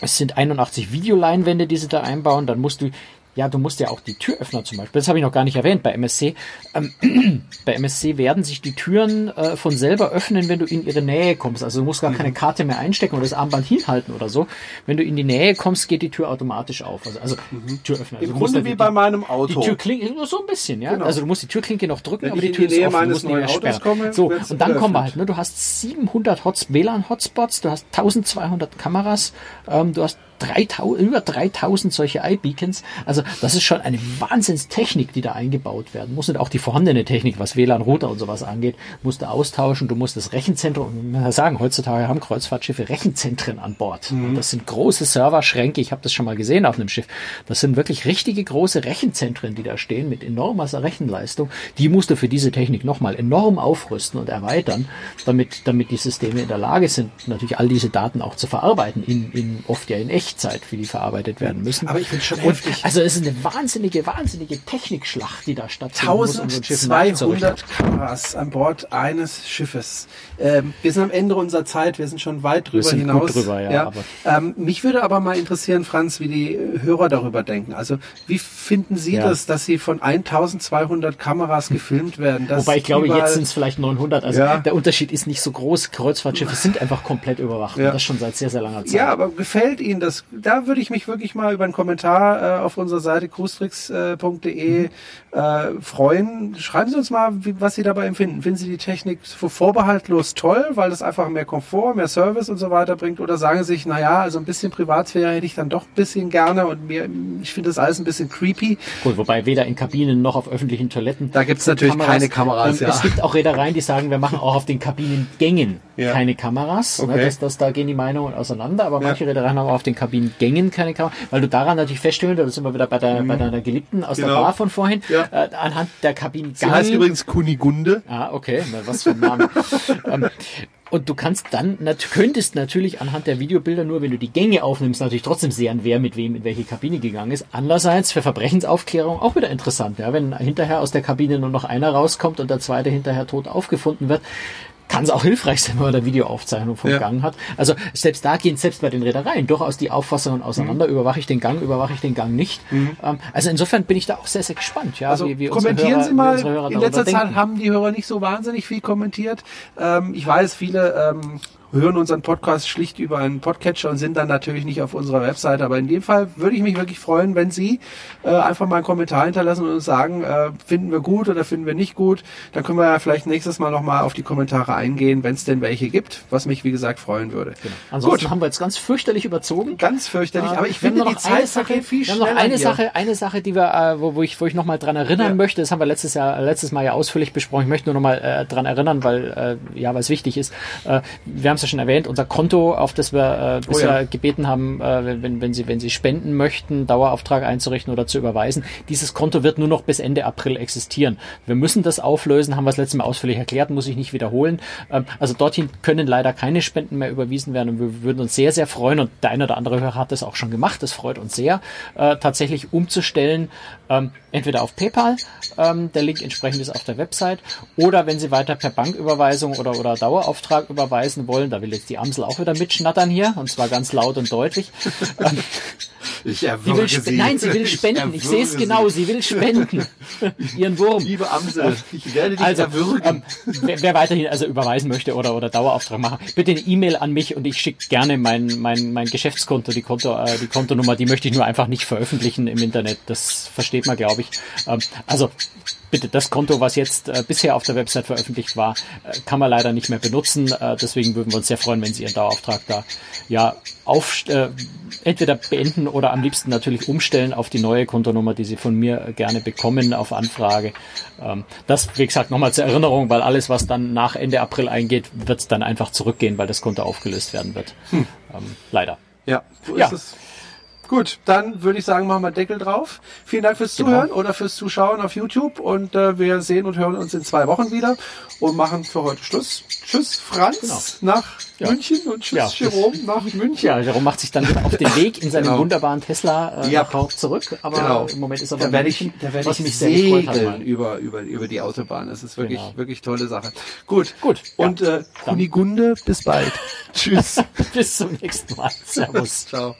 es sind 81 Videoleinwände, die sie da einbauen. Dann musst du ja, du musst ja auch die Türöffner zum Beispiel, das habe ich noch gar nicht erwähnt bei MSC. Ähm, bei MSC werden sich die Türen äh, von selber öffnen, wenn du in ihre Nähe kommst. Also du musst gar mhm. keine Karte mehr einstecken oder das Armband hinhalten oder so. Wenn du in die Nähe kommst, geht die Tür automatisch auf. Also, also mhm. Türöffner. Also Im Grunde wie die, bei meinem Auto. Die Türklinke, nur so ein bisschen, ja. Genau. Also du musst die Türklinke noch drücken, wenn aber die Tür die ist offen. Du musst nicht mehr sperren. Komme, so, und dann kommen wir halt, ne, du hast 700 WLAN-Hotspots, du hast 1200 Kameras, ähm, du hast 3000, über 3000 solche iBeacons. Also das ist schon eine Wahnsinnstechnik, die da eingebaut werden muss. Und auch die vorhandene Technik, was WLAN-Router und sowas angeht, musst du austauschen. Du musst das Rechenzentrum, man sagen, heutzutage haben Kreuzfahrtschiffe Rechenzentren an Bord. Mhm. Das sind große Serverschränke. Ich habe das schon mal gesehen auf einem Schiff. Das sind wirklich richtige große Rechenzentren, die da stehen mit enormer Rechenleistung. Die musst du für diese Technik nochmal enorm aufrüsten und erweitern, damit, damit die Systeme in der Lage sind, natürlich all diese Daten auch zu verarbeiten, in, in oft ja in echt Echtzeit, wie die verarbeitet werden müssen. Aber ich finde schon heftig. Also es ist eine wahnsinnige, wahnsinnige Technikschlacht, die da stattfindet. 1200 Kameras an Bord eines Schiffes. Ähm, wir sind am Ende unserer Zeit, wir sind schon weit drüber wir sind hinaus. Gut drüber, ja, ja. Ähm, mich würde aber mal interessieren, Franz, wie die Hörer darüber denken. Also wie finden Sie ja. das, dass Sie von 1200 Kameras gefilmt werden? Wobei ich glaube, jetzt sind es vielleicht 900. Also ja. der Unterschied ist nicht so groß. Kreuzfahrtschiffe sind einfach komplett überwacht. Ja. Und das schon seit sehr, sehr langer Zeit. Ja, aber gefällt Ihnen das da würde ich mich wirklich mal über einen Kommentar äh, auf unserer Seite cruestricks.de äh, freuen. Schreiben Sie uns mal, wie, was Sie dabei empfinden. Finden Sie die Technik vorbehaltlos toll, weil das einfach mehr Komfort, mehr Service und so weiter bringt? Oder sagen Sie sich, naja, also ein bisschen Privatsphäre hätte ich dann doch ein bisschen gerne und mir, ich finde das alles ein bisschen creepy. Gut, wobei weder in Kabinen noch auf öffentlichen Toiletten. Da gibt es natürlich Kameras. keine Kameras. Ähm, ja. Es gibt auch Reedereien, die sagen, wir machen auch auf den Kabinengängen ja. keine Kameras. Ne, okay. Ne, das, das, da gehen die Meinungen auseinander, aber ja. manche Reedereien haben auch auf den Kabinengängen keine Kamera, weil du daran natürlich feststellen, da sind wir wieder bei, der, mhm. bei deiner Geliebten aus genau. der Bar von vorhin, ja. äh, anhand der Kabinengänge. Sie heißt übrigens Kunigunde. Ah, okay, was für ein Name. ähm, und du kannst dann, könntest natürlich anhand der Videobilder nur, wenn du die Gänge aufnimmst, natürlich trotzdem sehen, wer mit wem in welche Kabine gegangen ist. Andererseits für Verbrechensaufklärung auch wieder interessant, ja, wenn hinterher aus der Kabine nur noch einer rauskommt und der zweite hinterher tot aufgefunden wird, kann es auch hilfreich sein, wenn man da Videoaufzeichnung vom ja. Gang hat. Also selbst da gehen selbst bei den Reedereien durchaus die Auffassungen auseinander. Mhm. Überwache ich den Gang, überwache ich den Gang nicht. Mhm. Ähm, also insofern bin ich da auch sehr, sehr gespannt. Ja, also wie, wie kommentieren Hörer, Sie mal, in letzter Zeit haben die Hörer nicht so wahnsinnig viel kommentiert. Ähm, ich weiß, viele ähm, hören unseren Podcast schlicht über einen Podcatcher und sind dann natürlich nicht auf unserer Webseite. Aber in dem Fall würde ich mich wirklich freuen, wenn Sie äh, einfach mal einen Kommentar hinterlassen und uns sagen, äh, finden wir gut oder finden wir nicht gut. Dann können wir ja vielleicht nächstes Mal nochmal auf die Kommentare eingehen, wenn es denn welche gibt, was mich wie gesagt freuen würde. Genau. Ansonsten gut. haben wir jetzt ganz fürchterlich überzogen. Ganz fürchterlich, aber ich finde die Zeit Sache, viel schneller. Noch eine hier. Sache, eine Sache, die wir, äh, wo, wo ich, wo ich nochmal dran erinnern ja. möchte. Das haben wir letztes Jahr, letztes Mal ja ausführlich besprochen. Ich möchte nur nochmal äh, dran erinnern, weil äh, ja, es wichtig ist. Äh, wir haben es ja schon erwähnt, unser Konto, auf das wir äh, bisher oh ja. gebeten haben, äh, wenn, wenn, Sie, wenn Sie spenden möchten, Dauerauftrag einzurichten oder zu überweisen. Dieses Konto wird nur noch bis Ende April existieren. Wir müssen das auflösen, haben wir das letzte Mal ausführlich erklärt, muss ich nicht wiederholen. Ähm, also dorthin können leider keine Spenden mehr überwiesen werden und wir würden uns sehr, sehr freuen und der eine oder andere Hörer hat das auch schon gemacht, das freut uns sehr, äh, tatsächlich umzustellen, ähm, entweder auf PayPal, ähm, der Link entsprechend ist auf der Website, oder wenn Sie weiter per Banküberweisung oder, oder Dauerauftrag überweisen wollen, da will jetzt die Amsel auch wieder mitschnattern hier, und zwar ganz laut und deutlich. Ich erwürge sie. sie. Nein, sie will spenden. Ich, ich sehe es genau, sie will spenden. Ihren Wurm. Liebe Amsel, ich werde dich also, erwürgen. Ähm, wer, wer, weiterhin also überweisen möchte oder, oder Dauerauftrag machen, bitte eine E-Mail an mich und ich schicke gerne mein, mein, mein Geschäftskonto, die, Konto, äh, die Kontonummer, die möchte ich nur einfach nicht veröffentlichen im Internet. Das versteht man, glaube ich. Ähm, also bitte, das Konto, was jetzt äh, bisher auf der Website veröffentlicht war, äh, kann man leider nicht mehr benutzen. Äh, deswegen würden wir uns sehr freuen, wenn Sie Ihren Dauerauftrag da ja auf, äh, entweder beenden oder am liebsten natürlich umstellen auf die neue Kontonummer, die Sie von mir gerne bekommen auf Anfrage. Ähm, das, wie gesagt, nochmal zur Erinnerung, weil alles, was dann nach Ende April eingeht, wird dann einfach zurückgehen, weil das Konto aufgelöst werden wird. Hm. Ähm, leider. Ja, so ja. ist es. Gut, dann würde ich sagen, machen wir Deckel drauf. Vielen Dank fürs genau. Zuhören genau. oder fürs Zuschauen auf YouTube und äh, wir sehen und hören uns in zwei Wochen wieder und machen für heute Schluss. Tschüss Franz genau. nach ja. München und tschüss ja. Jerome nach München. Ja, Jerome macht sich dann auf den Weg in seinen genau. wunderbaren Tesla äh, ja. nach zurück, aber genau. im Moment ist er da werde ich, da werde ich mich segeln über, über, über die Autobahn. Das ist wirklich, genau. wirklich tolle Sache. Gut. Gut. Und äh, Kunigunde, bis bald. tschüss. bis zum nächsten Mal. Servus. Ciao.